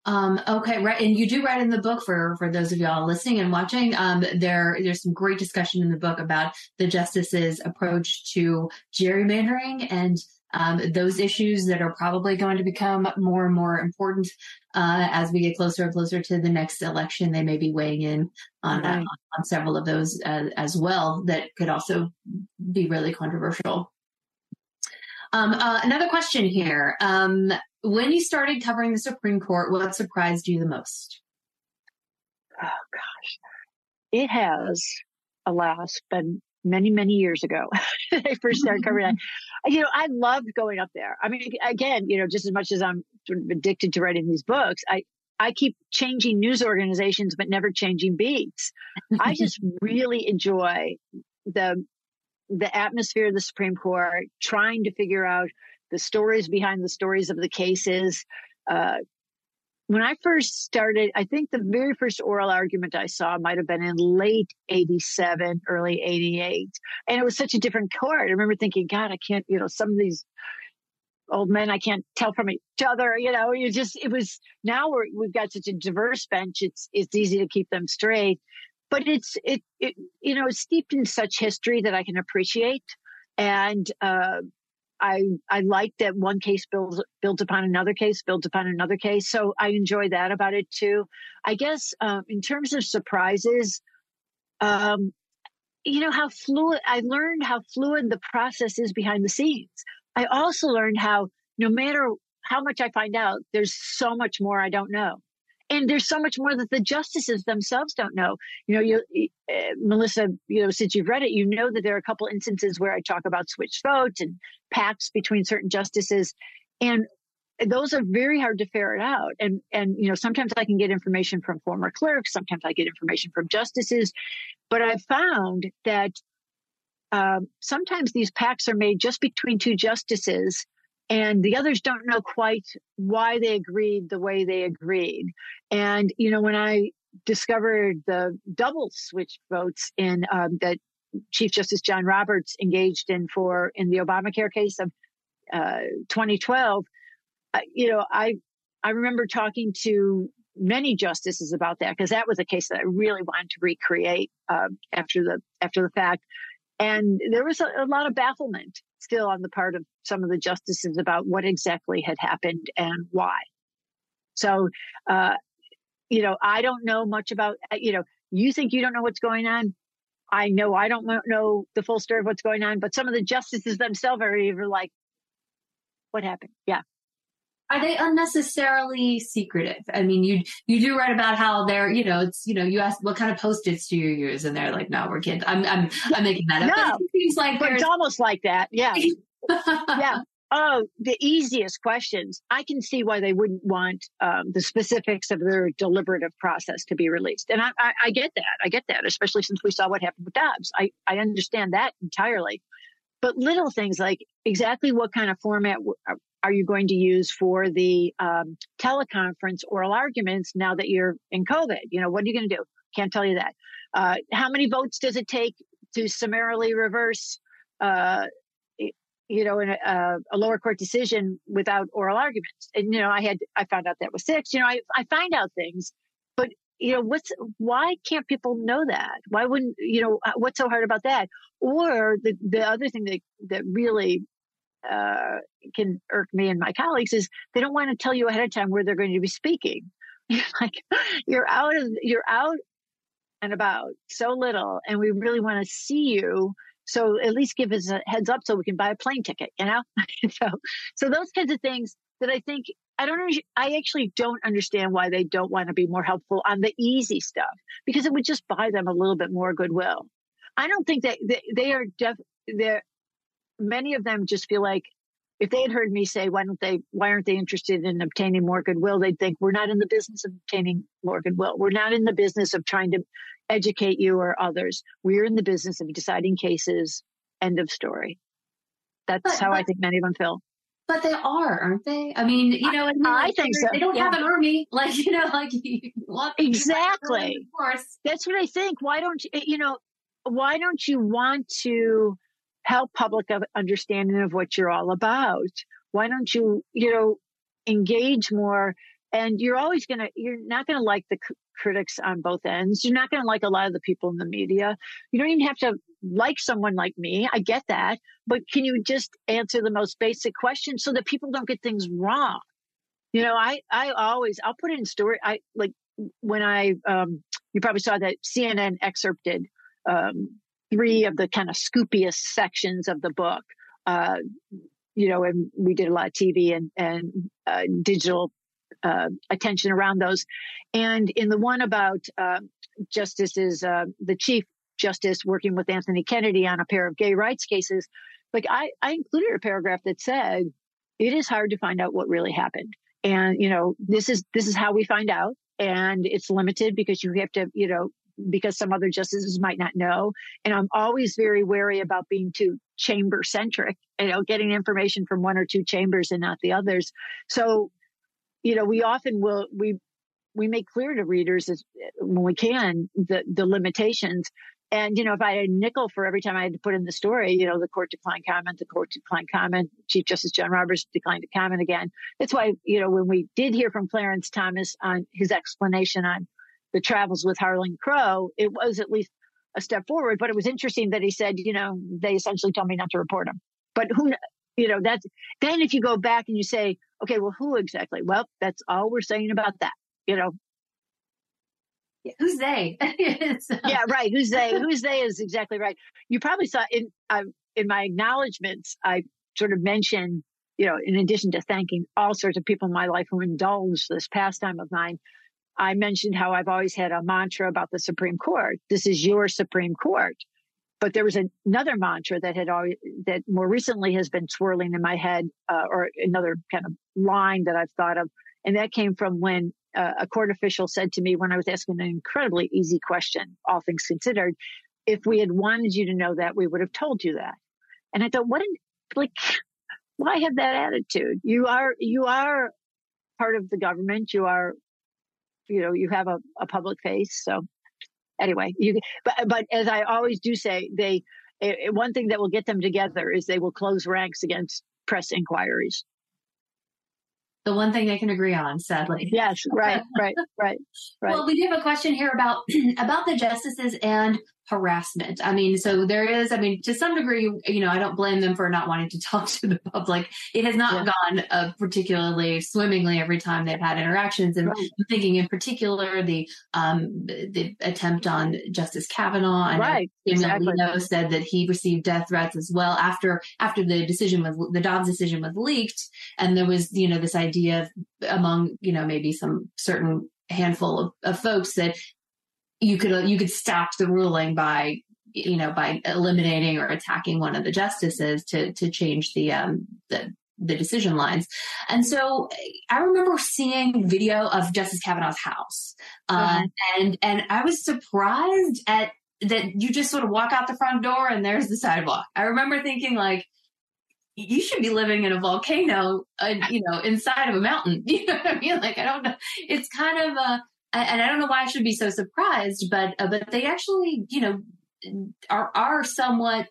Um, okay, right, and you do write in the book for for those of y'all listening and watching. Um, there there's some great discussion in the book about the justice's approach to gerrymandering and um, those issues that are probably going to become more and more important uh, as we get closer and closer to the next election. They may be weighing in on, right. uh, on several of those uh, as well that could also be really controversial. Um, uh, another question here. Um, when you started covering the Supreme Court, what surprised you the most? Oh, gosh. It has, alas, been many, many years ago. I first started covering that. You know, I loved going up there. I mean, again, you know, just as much as I'm sort of addicted to writing these books, I, I keep changing news organizations, but never changing beats. I just really enjoy the, the atmosphere of the Supreme Court, trying to figure out the stories behind the stories of the cases. Uh, when I first started, I think the very first oral argument I saw might have been in late 87, early 88. And it was such a different court. I remember thinking, God, I can't, you know, some of these old men I can't tell from each other. You know, you just it was now we're, we've got such a diverse bench. It's it's easy to keep them straight, but it's it, it you know it's steeped in such history that I can appreciate, and uh, I I like that one case builds built upon another case, builds upon another case. So I enjoy that about it too. I guess um, in terms of surprises, um, you know how fluid. I learned how fluid the process is behind the scenes. I also learned how no matter how much I find out, there's so much more I don't know. And there's so much more that the justices themselves don't know. You know, you, uh, Melissa, you know, since you've read it, you know that there are a couple instances where I talk about switch votes and pacts between certain justices. And those are very hard to ferret out. And, and, you know, sometimes I can get information from former clerks. Sometimes I get information from justices, but I've found that um, sometimes these pacts are made just between two justices and the others don't know quite why they agreed the way they agreed. And, you know, when I discovered the double switch votes in um, that Chief Justice John Roberts engaged in for in the Obamacare case of uh, 2012, uh, you know, I I remember talking to many justices about that because that was a case that I really wanted to recreate uh, after the after the fact. And there was a, a, lot of bafflement still on the part of some of the justices about what exactly had happened and why. So, uh, you know, I don't know much about, uh, you know, you think you don't know what's going on. I know I don't know the full story of what's going on, but some of the justices themselves are even like, what happened? Yeah are they unnecessarily secretive? I mean, you you do write about how they're, you know, it's you know, you ask what kind of post-its do you use, and they're like, no, we're kids. I'm I'm I'm making that up. No, it seems like but it's almost like that. Yeah, yeah. Oh, the easiest questions. I can see why they wouldn't want um, the specifics of their deliberative process to be released, and I, I, I get that. I get that, especially since we saw what happened with Dobbs. I I understand that entirely but little things like exactly what kind of format are you going to use for the um, teleconference oral arguments now that you're in COVID? You know, what are you going to do? Can't tell you that. Uh, how many votes does it take to summarily reverse, uh, you know, a, a, lower court decision without oral arguments? And, you know, I had, I found out that was six. You know, I, I find out things, but, you know, what's, why can't people know that? Why wouldn't, you know, what's so hard about that? Or the, the other thing that, that really uh, can irk me and my colleagues is they don't want to tell you ahead of time where they're going to be speaking. You're like you're out of you're out and about so little, and we really want to see you. So at least give us a heads up so we can buy a plane ticket. You know, so so those kinds of things that I think I don't I actually don't understand why they don't want to be more helpful on the easy stuff because it would just buy them a little bit more goodwill. I don't think that they, they are def, they're many of them just feel like if they had heard me say, why don't they, why aren't they interested in obtaining more goodwill? They'd think we're not in the business of obtaining more goodwill. We're not in the business of trying to educate you or others. We're in the business of deciding cases. End of story. That's but, how but, I think many of them feel. But they are, aren't they? I mean, you know, I, like, I think so. They don't yeah. have an army, like you know, like exactly. Of course, that's what I think. Why don't you? You know, why don't you want to? Help public understanding of what you're all about. Why don't you, you know, engage more? And you're always going to, you're not going to like the c- critics on both ends. You're not going to like a lot of the people in the media. You don't even have to like someone like me. I get that. But can you just answer the most basic questions so that people don't get things wrong? You know, I, I always, I'll put in story. I like when I, um, you probably saw that CNN excerpted, um, three of the kind of scoopiest sections of the book. Uh, you know, and we did a lot of TV and, and uh, digital uh, attention around those. And in the one about uh, justices, uh, the chief justice working with Anthony Kennedy on a pair of gay rights cases, like I, I included a paragraph that said, it is hard to find out what really happened. And, you know, this is, this is how we find out. And it's limited because you have to, you know, because some other justices might not know. And I'm always very wary about being too chamber centric, you know, getting information from one or two chambers and not the others. So, you know, we often will, we, we make clear to readers as, when we can the, the limitations. And, you know, if I had a nickel for every time I had to put in the story, you know, the court declined comment, the court declined comment, Chief Justice John Roberts declined to comment again. That's why, you know, when we did hear from Clarence Thomas on his explanation on the travels with Harlan Crow, it was at least a step forward. But it was interesting that he said, you know, they essentially told me not to report him. But who, you know, that's then if you go back and you say, okay, well, who exactly? Well, that's all we're saying about that. You know, Yeah, who's they? yeah, right. Who's they? Who's they is exactly right. You probably saw in uh, in my acknowledgments, I sort of mentioned, you know, in addition to thanking all sorts of people in my life who indulged this pastime of mine, I mentioned how I've always had a mantra about the Supreme Court. This is your Supreme Court. But there was another mantra that had always, that more recently has been swirling in my head, uh, or another kind of line that I've thought of. And that came from when uh, a court official said to me when I was asking an incredibly easy question, all things considered, if we had wanted you to know that, we would have told you that. And I thought, what, an, like, why have that attitude? You are, you are part of the government. You are, you know, you have a, a public face. So anyway, you, but, but as I always do say, they, it, one thing that will get them together is they will close ranks against press inquiries the one thing they can agree on, sadly. Yes, right, right, right, right. Well, we do have a question here about about the justices and harassment. I mean, so there is, I mean, to some degree, you know, I don't blame them for not wanting to talk to the public. It has not yeah. gone uh, particularly swimmingly every time they've had interactions. And right. I'm thinking in particular the um, the attempt on Justice Kavanaugh. And right. Exactly. Alito said that he received death threats as well after after the decision was the Dobbs decision was leaked, and there was you know this idea of, among you know maybe some certain handful of, of folks that you could you could stop the ruling by you know by eliminating or attacking one of the justices to to change the um the the decision lines. And so I remember seeing video of Justice Kavanaugh's house. Uh, and, and I was surprised at that you just sort of walk out the front door and there's the sidewalk. I remember thinking like, you should be living in a volcano, uh, you know, inside of a mountain. You know what I mean? Like, I don't know. It's kind of a, and I don't know why I should be so surprised, but uh, but they actually, you know, are are somewhat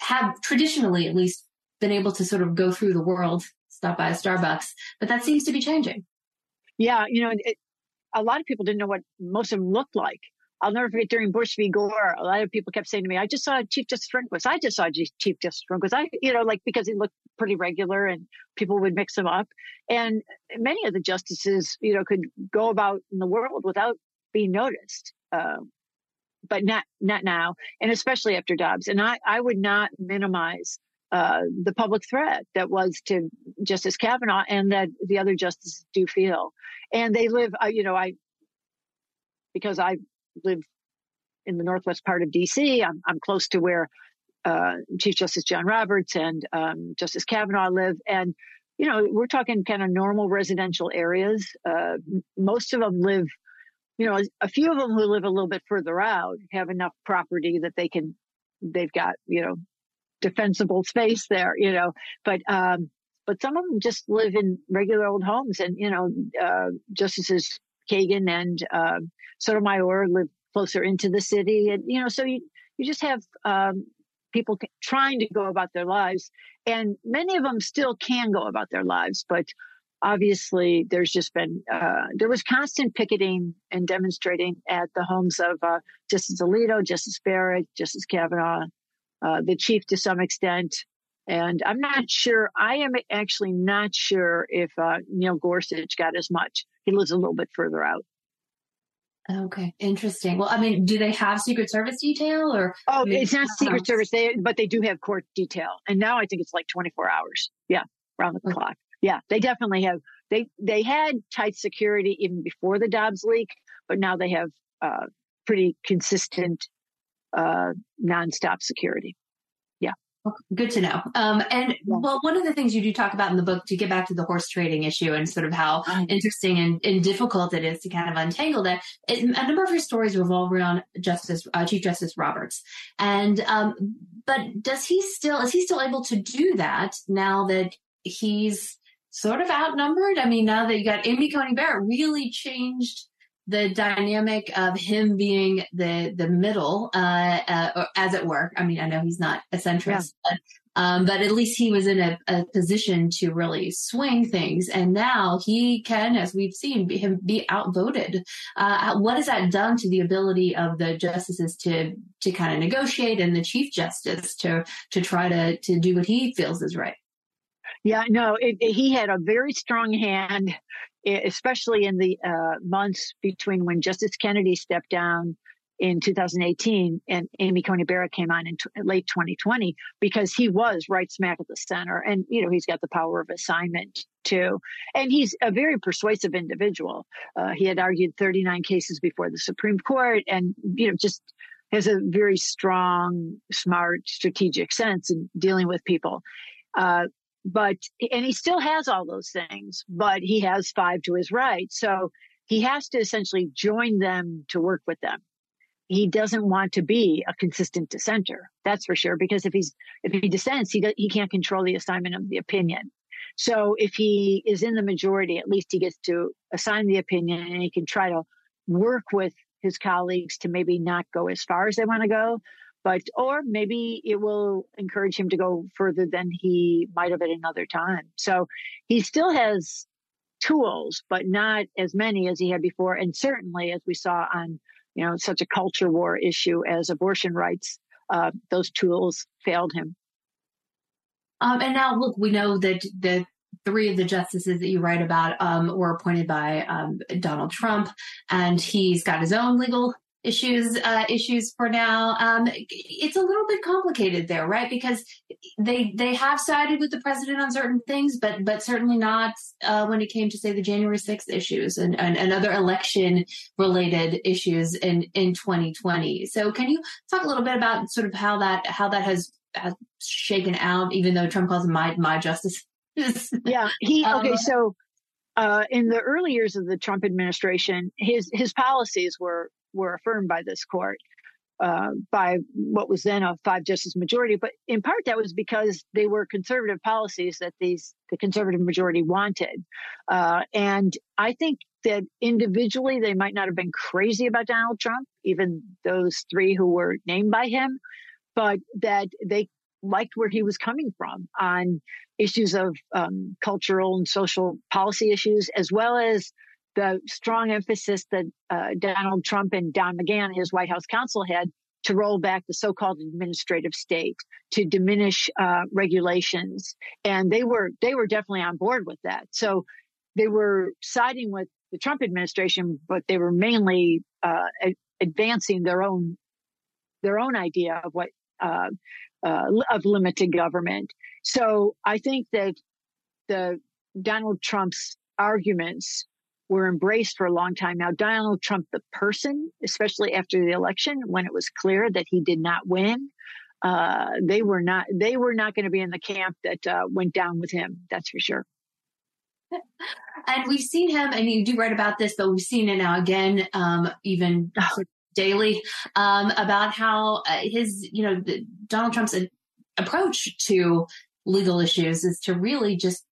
have traditionally at least been able to sort of go through the world, stop by a Starbucks, but that seems to be changing. Yeah, you know, it, a lot of people didn't know what most of them looked like. I'll never forget during Bush v. Gore, a lot of people kept saying to me, I just saw Chief Justice Rehnquist. I just saw Chief Justice Rehnquist. I, you know, like because he looked pretty regular and people would mix him up. And many of the justices, you know, could go about in the world without being noticed. Uh, but not, not now. And especially after Dobbs. And I, I would not minimize uh, the public threat that was to Justice Kavanaugh and that the other justices do feel. And they live, uh, you know, I, because I live in the northwest part of DC. I'm, I'm close to where uh, Chief Justice John Roberts and um, Justice Kavanaugh live. And, you know, we're talking kind of normal residential areas. Uh, most of them live, you know, a few of them who live a little bit further out have enough property that they can, they've got, you know, defensible space there, you know, but, um, but some of them just live in regular old homes and, you know, uh, Justices Kagan and, uh, Sotomayor live closer into the city. And, you know, so you, you just have, um, people trying to go about their lives and many of them still can go about their lives, but obviously there's just been, uh, there was constant picketing and demonstrating at the homes of, uh, Justice Alito, Justice Barrett, Justice Kavanaugh, uh, the chief to some extent. And I'm not sure, I am actually not sure if, uh, Neil Gorsuch got as much. He lives a little bit further out. Okay, interesting. Well, I mean, do they have Secret Service detail or? Oh, I mean, it's not Secret Service, they, but they do have court detail, and now I think it's like 24 hours. Yeah, around the okay. clock. Yeah, they definitely have. They they had tight security even before the Dobbs leak, but now they have uh, pretty consistent, uh, nonstop security. Good to know. Um, and yeah. well, one of the things you do talk about in the book to get back to the horse trading issue and sort of how interesting and, and, difficult it is to kind of untangle that. It, a number of your stories revolve around Justice uh, Chief Justice Roberts, and um, but does he still is he still able to do that now that he's sort of outnumbered? I mean, now that you got Amy Coney Barrett, really changed the dynamic of him being the the middle, uh, uh, as it were. I mean, I know he's not a centrist, yeah. but, um, but at least he was in a, a, position to really swing things. And now he can, as we've seen, be, him be outvoted. Uh, what has that done to the ability of the justices to to kind of negotiate and the chief justice to to try to to do what he feels is right? Yeah, no, it, it, he had a very strong hand especially in the uh, months between when Justice Kennedy stepped down in 2018 and Amy Coney Barrett came on in t- late 2020 because he was right smack at the center. And, you know, he's got the power of assignment too. And he's a very persuasive individual. Uh, he had argued 39 cases before the Supreme Court and, you know, just has a very strong, smart, strategic sense in dealing with people. Uh, but and he still has all those things but he has five to his right. So he has to essentially join them to work with them. He doesn't want to be a consistent dissenter that's for sure because if he's if he dissents he he can't control the assignment of the opinion. So if he is in the majority at least he gets to assign the opinion and he can try to work with his colleagues to maybe not go as far as they want to go but or maybe it will encourage him to go further than he might have at another time. So he still has tools, but not as many as he had before. And certainly, as we saw on you know such a culture war issue as abortion rights, uh, those tools failed him. Um, and now, look, we know that the three of the justices that you write about um, were appointed by um, Donald Trump, and he's got his own legal issues uh, issues for now. Um, it's a little bit complicated there, right? Because they they have sided with the president on certain things, but but certainly not uh, when it came to say the January sixth issues and, and, and other election related issues in in 2020. So can you talk a little bit about sort of how that how that has, has shaken out, even though Trump calls them my my justice? yeah, he okay. Um, so uh, in the early years of the Trump administration, his his policies were were affirmed by this court uh, by what was then a five justice majority. But in part, that was because they were conservative policies that these the conservative majority wanted. Uh, and I think that individually they might not have been crazy about Donald Trump, even those three who were named by him, but that they liked where he was coming from on issues of um, cultural and social policy issues, as well as the strong emphasis that uh, Donald Trump and Don McGahn, his White House counsel, had to roll back the so-called administrative state, to diminish uh, regulations, and they were they were definitely on board with that. So they were siding with the Trump administration, but they were mainly uh, advancing their own their own idea of what uh, uh, of limited government. So I think that the Donald Trump's arguments were embraced for a long time now. Donald Trump, the person, especially after the election, when it was clear that he did not win, uh, they were not they were not going to be in the camp that uh, went down with him. That's for sure. And we've seen him, and you do write about this, but we've seen it now again, um, even daily, um, about how uh, his, you know, Donald Trump's approach to legal issues is to really just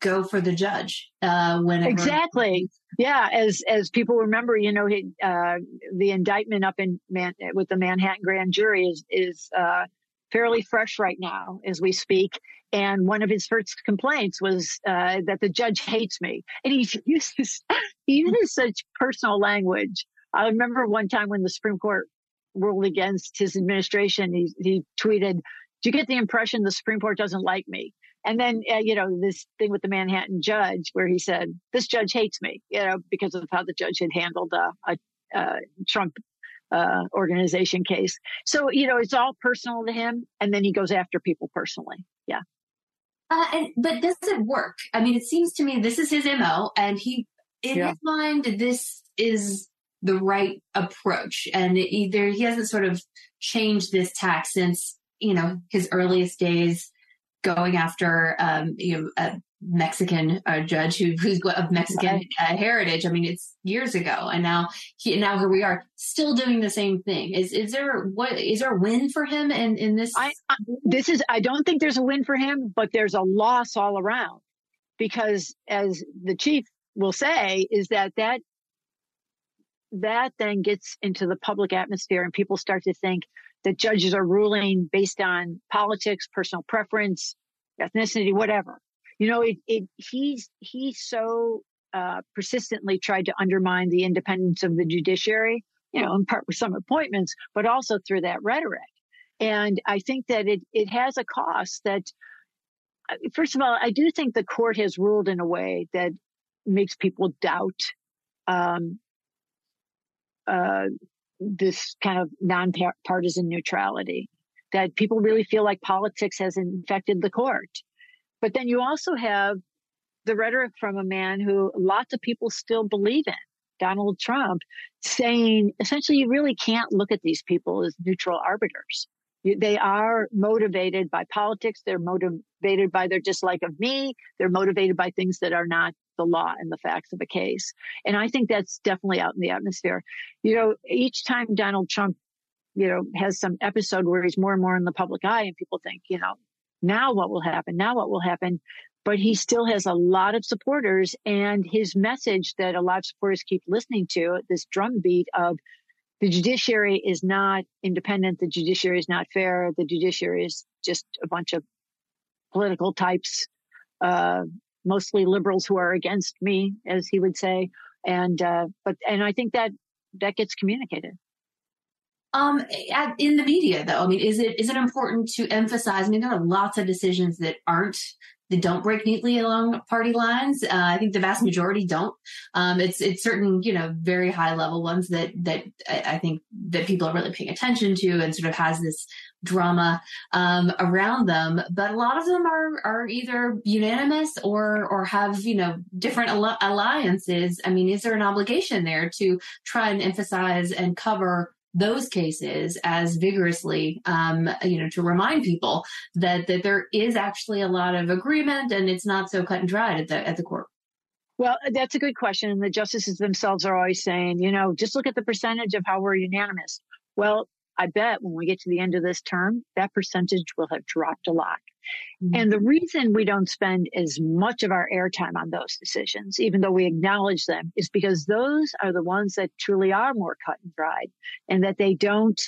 go for the judge uh, whenever. Exactly. Yeah, as as people remember, you know, he, uh, the indictment up in Man- with the Manhattan grand jury is is uh, fairly fresh right now as we speak. And one of his first complaints was uh, that the judge hates me, and he uses he uses such personal language. I remember one time when the Supreme Court ruled against his administration, he he tweeted, "Do you get the impression the Supreme Court doesn't like me?" And then, uh, you know, this thing with the Manhattan judge where he said, this judge hates me, you know, because of how the judge had handled a, a, a Trump uh, organization case. So, you know, it's all personal to him. And then he goes after people personally. Yeah. Uh, and, but does it work? I mean, it seems to me this is his MO and he, in yeah. his mind, this is the right approach. And either he hasn't sort of changed this tack since you know, his earliest days going after, um, you know, a Mexican uh, judge who, who's of Mexican uh, heritage. I mean, it's years ago, and now he, now here we are, still doing the same thing. Is is there what is there a win for him in in this? I, I, this is I don't think there's a win for him, but there's a loss all around because, as the chief will say, is that that that then gets into the public atmosphere, and people start to think that judges are ruling based on politics, personal preference, ethnicity, whatever you know, it, it he's he's so uh, persistently tried to undermine the independence of the judiciary. You know, in part with some appointments, but also through that rhetoric. And I think that it it has a cost. That uh, first of all, I do think the court has ruled in a way that makes people doubt um, uh, this kind of nonpartisan neutrality. That people really feel like politics has infected the court but then you also have the rhetoric from a man who lots of people still believe in, Donald Trump, saying essentially you really can't look at these people as neutral arbiters. They are motivated by politics. They're motivated by their dislike of me. They're motivated by things that are not the law and the facts of a case. And I think that's definitely out in the atmosphere. You know, each time Donald Trump, you know, has some episode where he's more and more in the public eye and people think, you know, now what will happen? Now what will happen? But he still has a lot of supporters and his message that a lot of supporters keep listening to, this drumbeat of the judiciary is not independent. The judiciary is not fair. The judiciary is just a bunch of political types, uh, mostly liberals who are against me, as he would say. And, uh, but, and I think that that gets communicated. Um, at, in the media, though, I mean, is it is it important to emphasize? I mean, there are lots of decisions that aren't that don't break neatly along party lines. Uh, I think the vast majority don't. Um, it's it's certain you know very high level ones that that I think that people are really paying attention to and sort of has this drama um, around them. But a lot of them are are either unanimous or or have you know different al- alliances. I mean, is there an obligation there to try and emphasize and cover? Those cases as vigorously, um, you know, to remind people that that there is actually a lot of agreement and it's not so cut and dried at the at the court. Well, that's a good question. And the justices themselves are always saying, you know, just look at the percentage of how we're unanimous. Well, I bet when we get to the end of this term, that percentage will have dropped a lot. Mm-hmm. And the reason we don't spend as much of our airtime on those decisions, even though we acknowledge them, is because those are the ones that truly are more cut and dried and that they don't,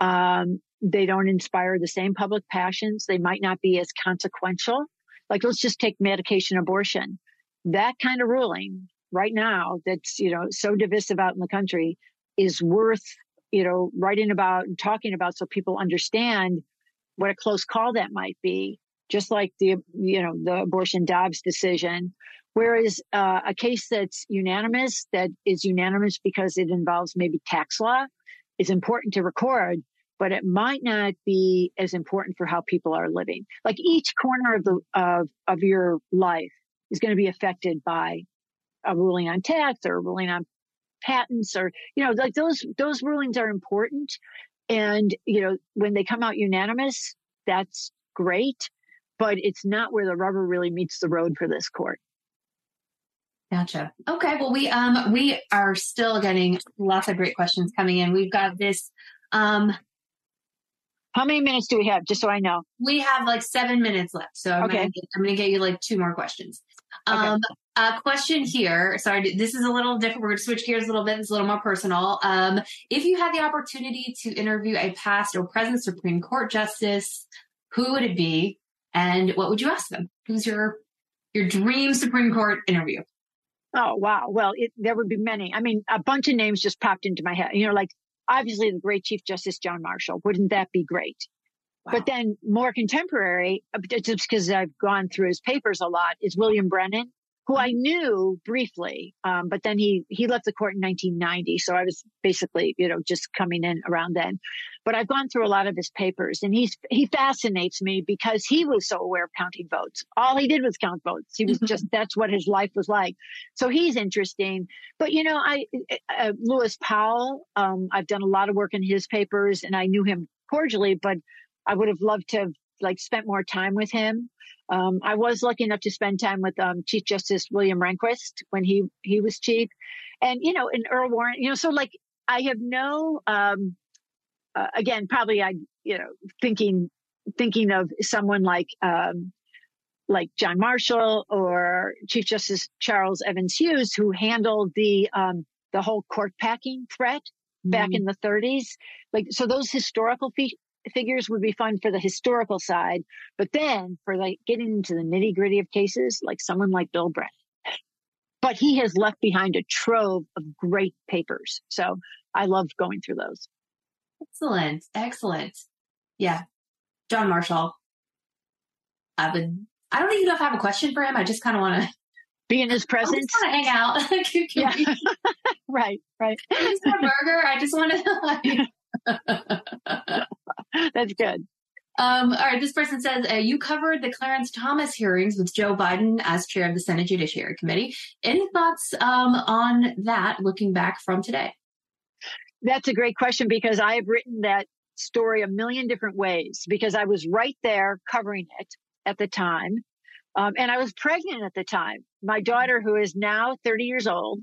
um, they don't inspire the same public passions. They might not be as consequential. Like let's just take medication abortion. That kind of ruling right now that's, you know, so divisive out in the country is worth, you know, writing about and talking about so people understand what a close call that might be, just like the, you know, the abortion Dobbs decision. Whereas uh, a case that's unanimous, that is unanimous because it involves maybe tax law, is important to record, but it might not be as important for how people are living. Like each corner of the of of your life is going to be affected by a ruling on tax or a ruling on patents or you know like those those rulings are important and, you know, when they come out unanimous, that's great, but it's not where the rubber really meets the road for this court. Gotcha. Okay. Well, we um we are still getting lots of great questions coming in. We've got this. Um, How many minutes do we have? Just so I know. We have like seven minutes left, so I'm, okay. gonna, get, I'm gonna get you like two more questions. Um, okay. A question here. Sorry, this is a little different. We're going to switch gears a little bit. It's a little more personal. Um, if you had the opportunity to interview a past or present Supreme Court justice, who would it be, and what would you ask them? Who's your your dream Supreme Court interview? Oh wow! Well, it, there would be many. I mean, a bunch of names just popped into my head. You know, like obviously the great Chief Justice John Marshall. Wouldn't that be great? Wow. But then more contemporary, uh, just because I've gone through his papers a lot, is William Brennan who I knew briefly, um, but then he he left the court in 1990, so I was basically you know just coming in around then. But I've gone through a lot of his papers, and he's he fascinates me because he was so aware of counting votes. All he did was count votes. He was just that's what his life was like. So he's interesting. But you know, I uh, Lewis Powell, um, I've done a lot of work in his papers, and I knew him cordially, but I would have loved to have like spent more time with him. Um, I was lucky enough to spend time with um, Chief Justice William Rehnquist when he he was chief, and you know, and Earl Warren. You know, so like I have no. Um, uh, again, probably I you know thinking thinking of someone like um, like John Marshall or Chief Justice Charles Evans Hughes, who handled the um, the whole court packing threat back mm-hmm. in the 30s. Like, so those historical fi- figures would be fun for the historical side, but then for like getting into the nitty gritty of cases, like someone like Bill Brennan. But he has left behind a trove of great papers. So I loved going through those. Excellent. Excellent. Yeah. John Marshall. I would, I don't even know if I have a question for him. I just kind of want to be in his presence. I want to hang out. right, right. I just want a burger. I just want to like. That's good. Um, all right, this person says uh, you covered the Clarence Thomas hearings with Joe Biden as chair of the Senate Judiciary Committee. Any thoughts um, on that looking back from today? That's a great question because I have written that story a million different ways because I was right there covering it at the time. Um, and I was pregnant at the time. My daughter, who is now 30 years old,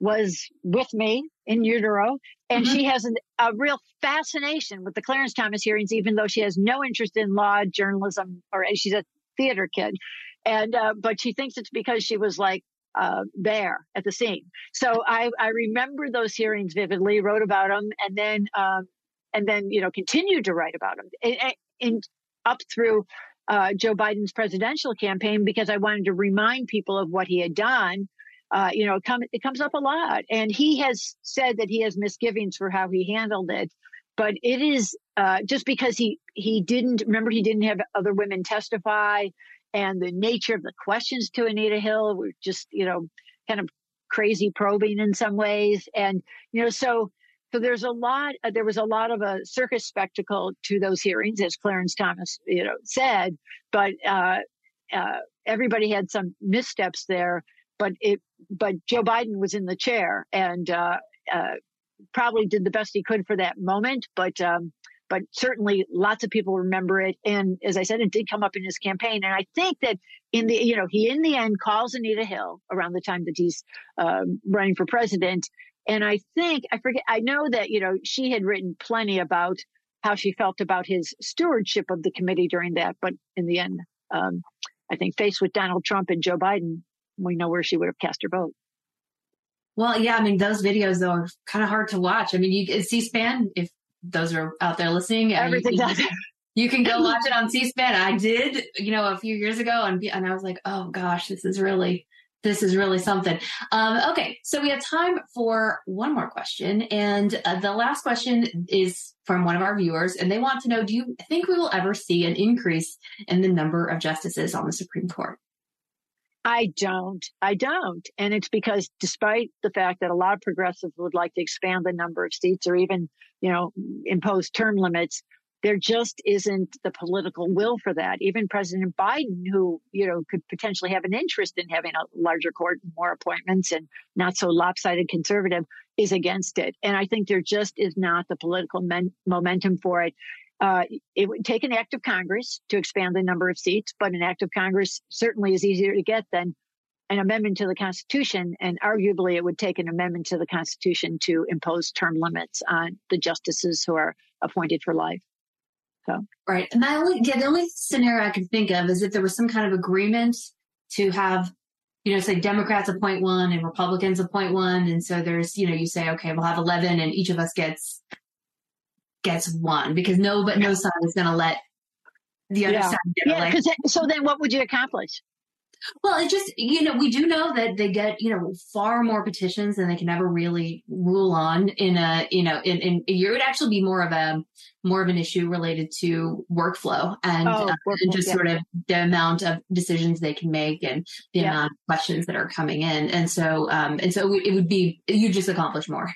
was with me in utero, and mm-hmm. she has an, a real fascination with the Clarence Thomas hearings, even though she has no interest in law, journalism, or she's a theater kid. And, uh, but she thinks it's because she was like, uh, there at the scene. So I, I remember those hearings vividly, wrote about them, and then, um, and then, you know, continued to write about them and, and up through uh, Joe Biden's presidential campaign because I wanted to remind people of what he had done. Uh, you know, it, come, it comes up a lot. And he has said that he has misgivings for how he handled it. But it is uh, just because he, he didn't, remember, he didn't have other women testify. And the nature of the questions to Anita Hill were just, you know, kind of crazy probing in some ways. And, you know, so so there's a lot, uh, there was a lot of a circus spectacle to those hearings, as Clarence Thomas, you know, said, but, uh, uh, everybody had some missteps there, but it, but Joe Biden was in the chair and, uh, uh, probably did the best he could for that moment, but, um, but certainly lots of people remember it. And as I said, it did come up in his campaign. And I think that in the, you know, he in the end calls Anita Hill around the time that he's um, running for president and I think, I forget, I know that, you know, she had written plenty about how she felt about his stewardship of the committee during that. But in the end, um, I think faced with Donald Trump and Joe Biden, we know where she would have cast her vote. Well, yeah, I mean, those videos though are kind of hard to watch. I mean, you C-SPAN, if those are out there listening, everything does. You can go watch it on C-SPAN. I did, you know, a few years ago, and and I was like, oh gosh, this is really this is really something. Um, okay, so we have time for one more question. And uh, the last question is from one of our viewers, and they want to know Do you think we will ever see an increase in the number of justices on the Supreme Court? I don't. I don't. And it's because despite the fact that a lot of progressives would like to expand the number of seats or even, you know, impose term limits, there just isn't the political will for that. Even President Biden, who, you know, could potentially have an interest in having a larger court, more appointments and not so lopsided conservative is against it. And I think there just is not the political men- momentum for it. Uh, it would take an act of Congress to expand the number of seats, but an act of Congress certainly is easier to get than an amendment to the Constitution. And arguably, it would take an amendment to the Constitution to impose term limits on the justices who are appointed for life. So. Right. And my only, yeah, the only scenario I could think of is if there was some kind of agreement to have, you know, say Democrats appoint one and Republicans appoint one. And so there's, you know, you say, okay, we'll have 11 and each of us gets, gets one because no, but no side is going to let the other yeah. side get yeah, because so then what would you accomplish? Well, it just, you know, we do know that they get, you know, far more petitions than they can ever really rule on in a, you know, in, in a year. it would actually be more of a, more of an issue related to workflow and, oh, uh, and just yeah. sort of the amount of decisions they can make and the yeah. amount of questions that are coming in. And so, um, and so it would be, you just accomplish more.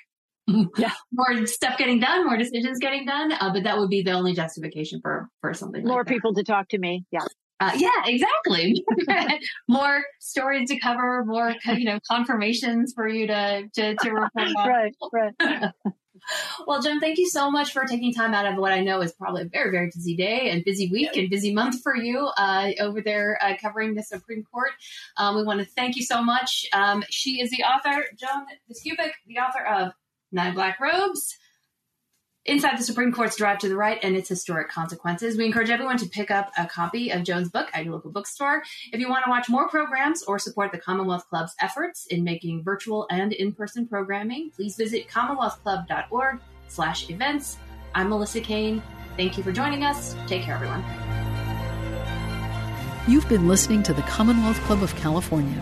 Yeah. more stuff getting done, more decisions getting done. Uh, but that would be the only justification for, for something more like people to talk to me. Yeah. Uh, yeah, exactly. more stories to cover, more you know confirmations for you to to, to report on. right, right. well, Joan, thank you so much for taking time out of what I know is probably a very, very busy day and busy week and busy month for you uh, over there uh, covering the Supreme Court. Um, we want to thank you so much. Um, she is the author, Joan Biskupic, the author of Nine Black Robes. Inside the Supreme Court's Drive to the Right and its Historic Consequences. We encourage everyone to pick up a copy of Joan's book at your local bookstore. If you want to watch more programs or support the Commonwealth Club's efforts in making virtual and in-person programming, please visit commonwealthclub.org slash events. I'm Melissa Caen. Thank you for joining us. Take care, everyone. You've been listening to the Commonwealth Club of California.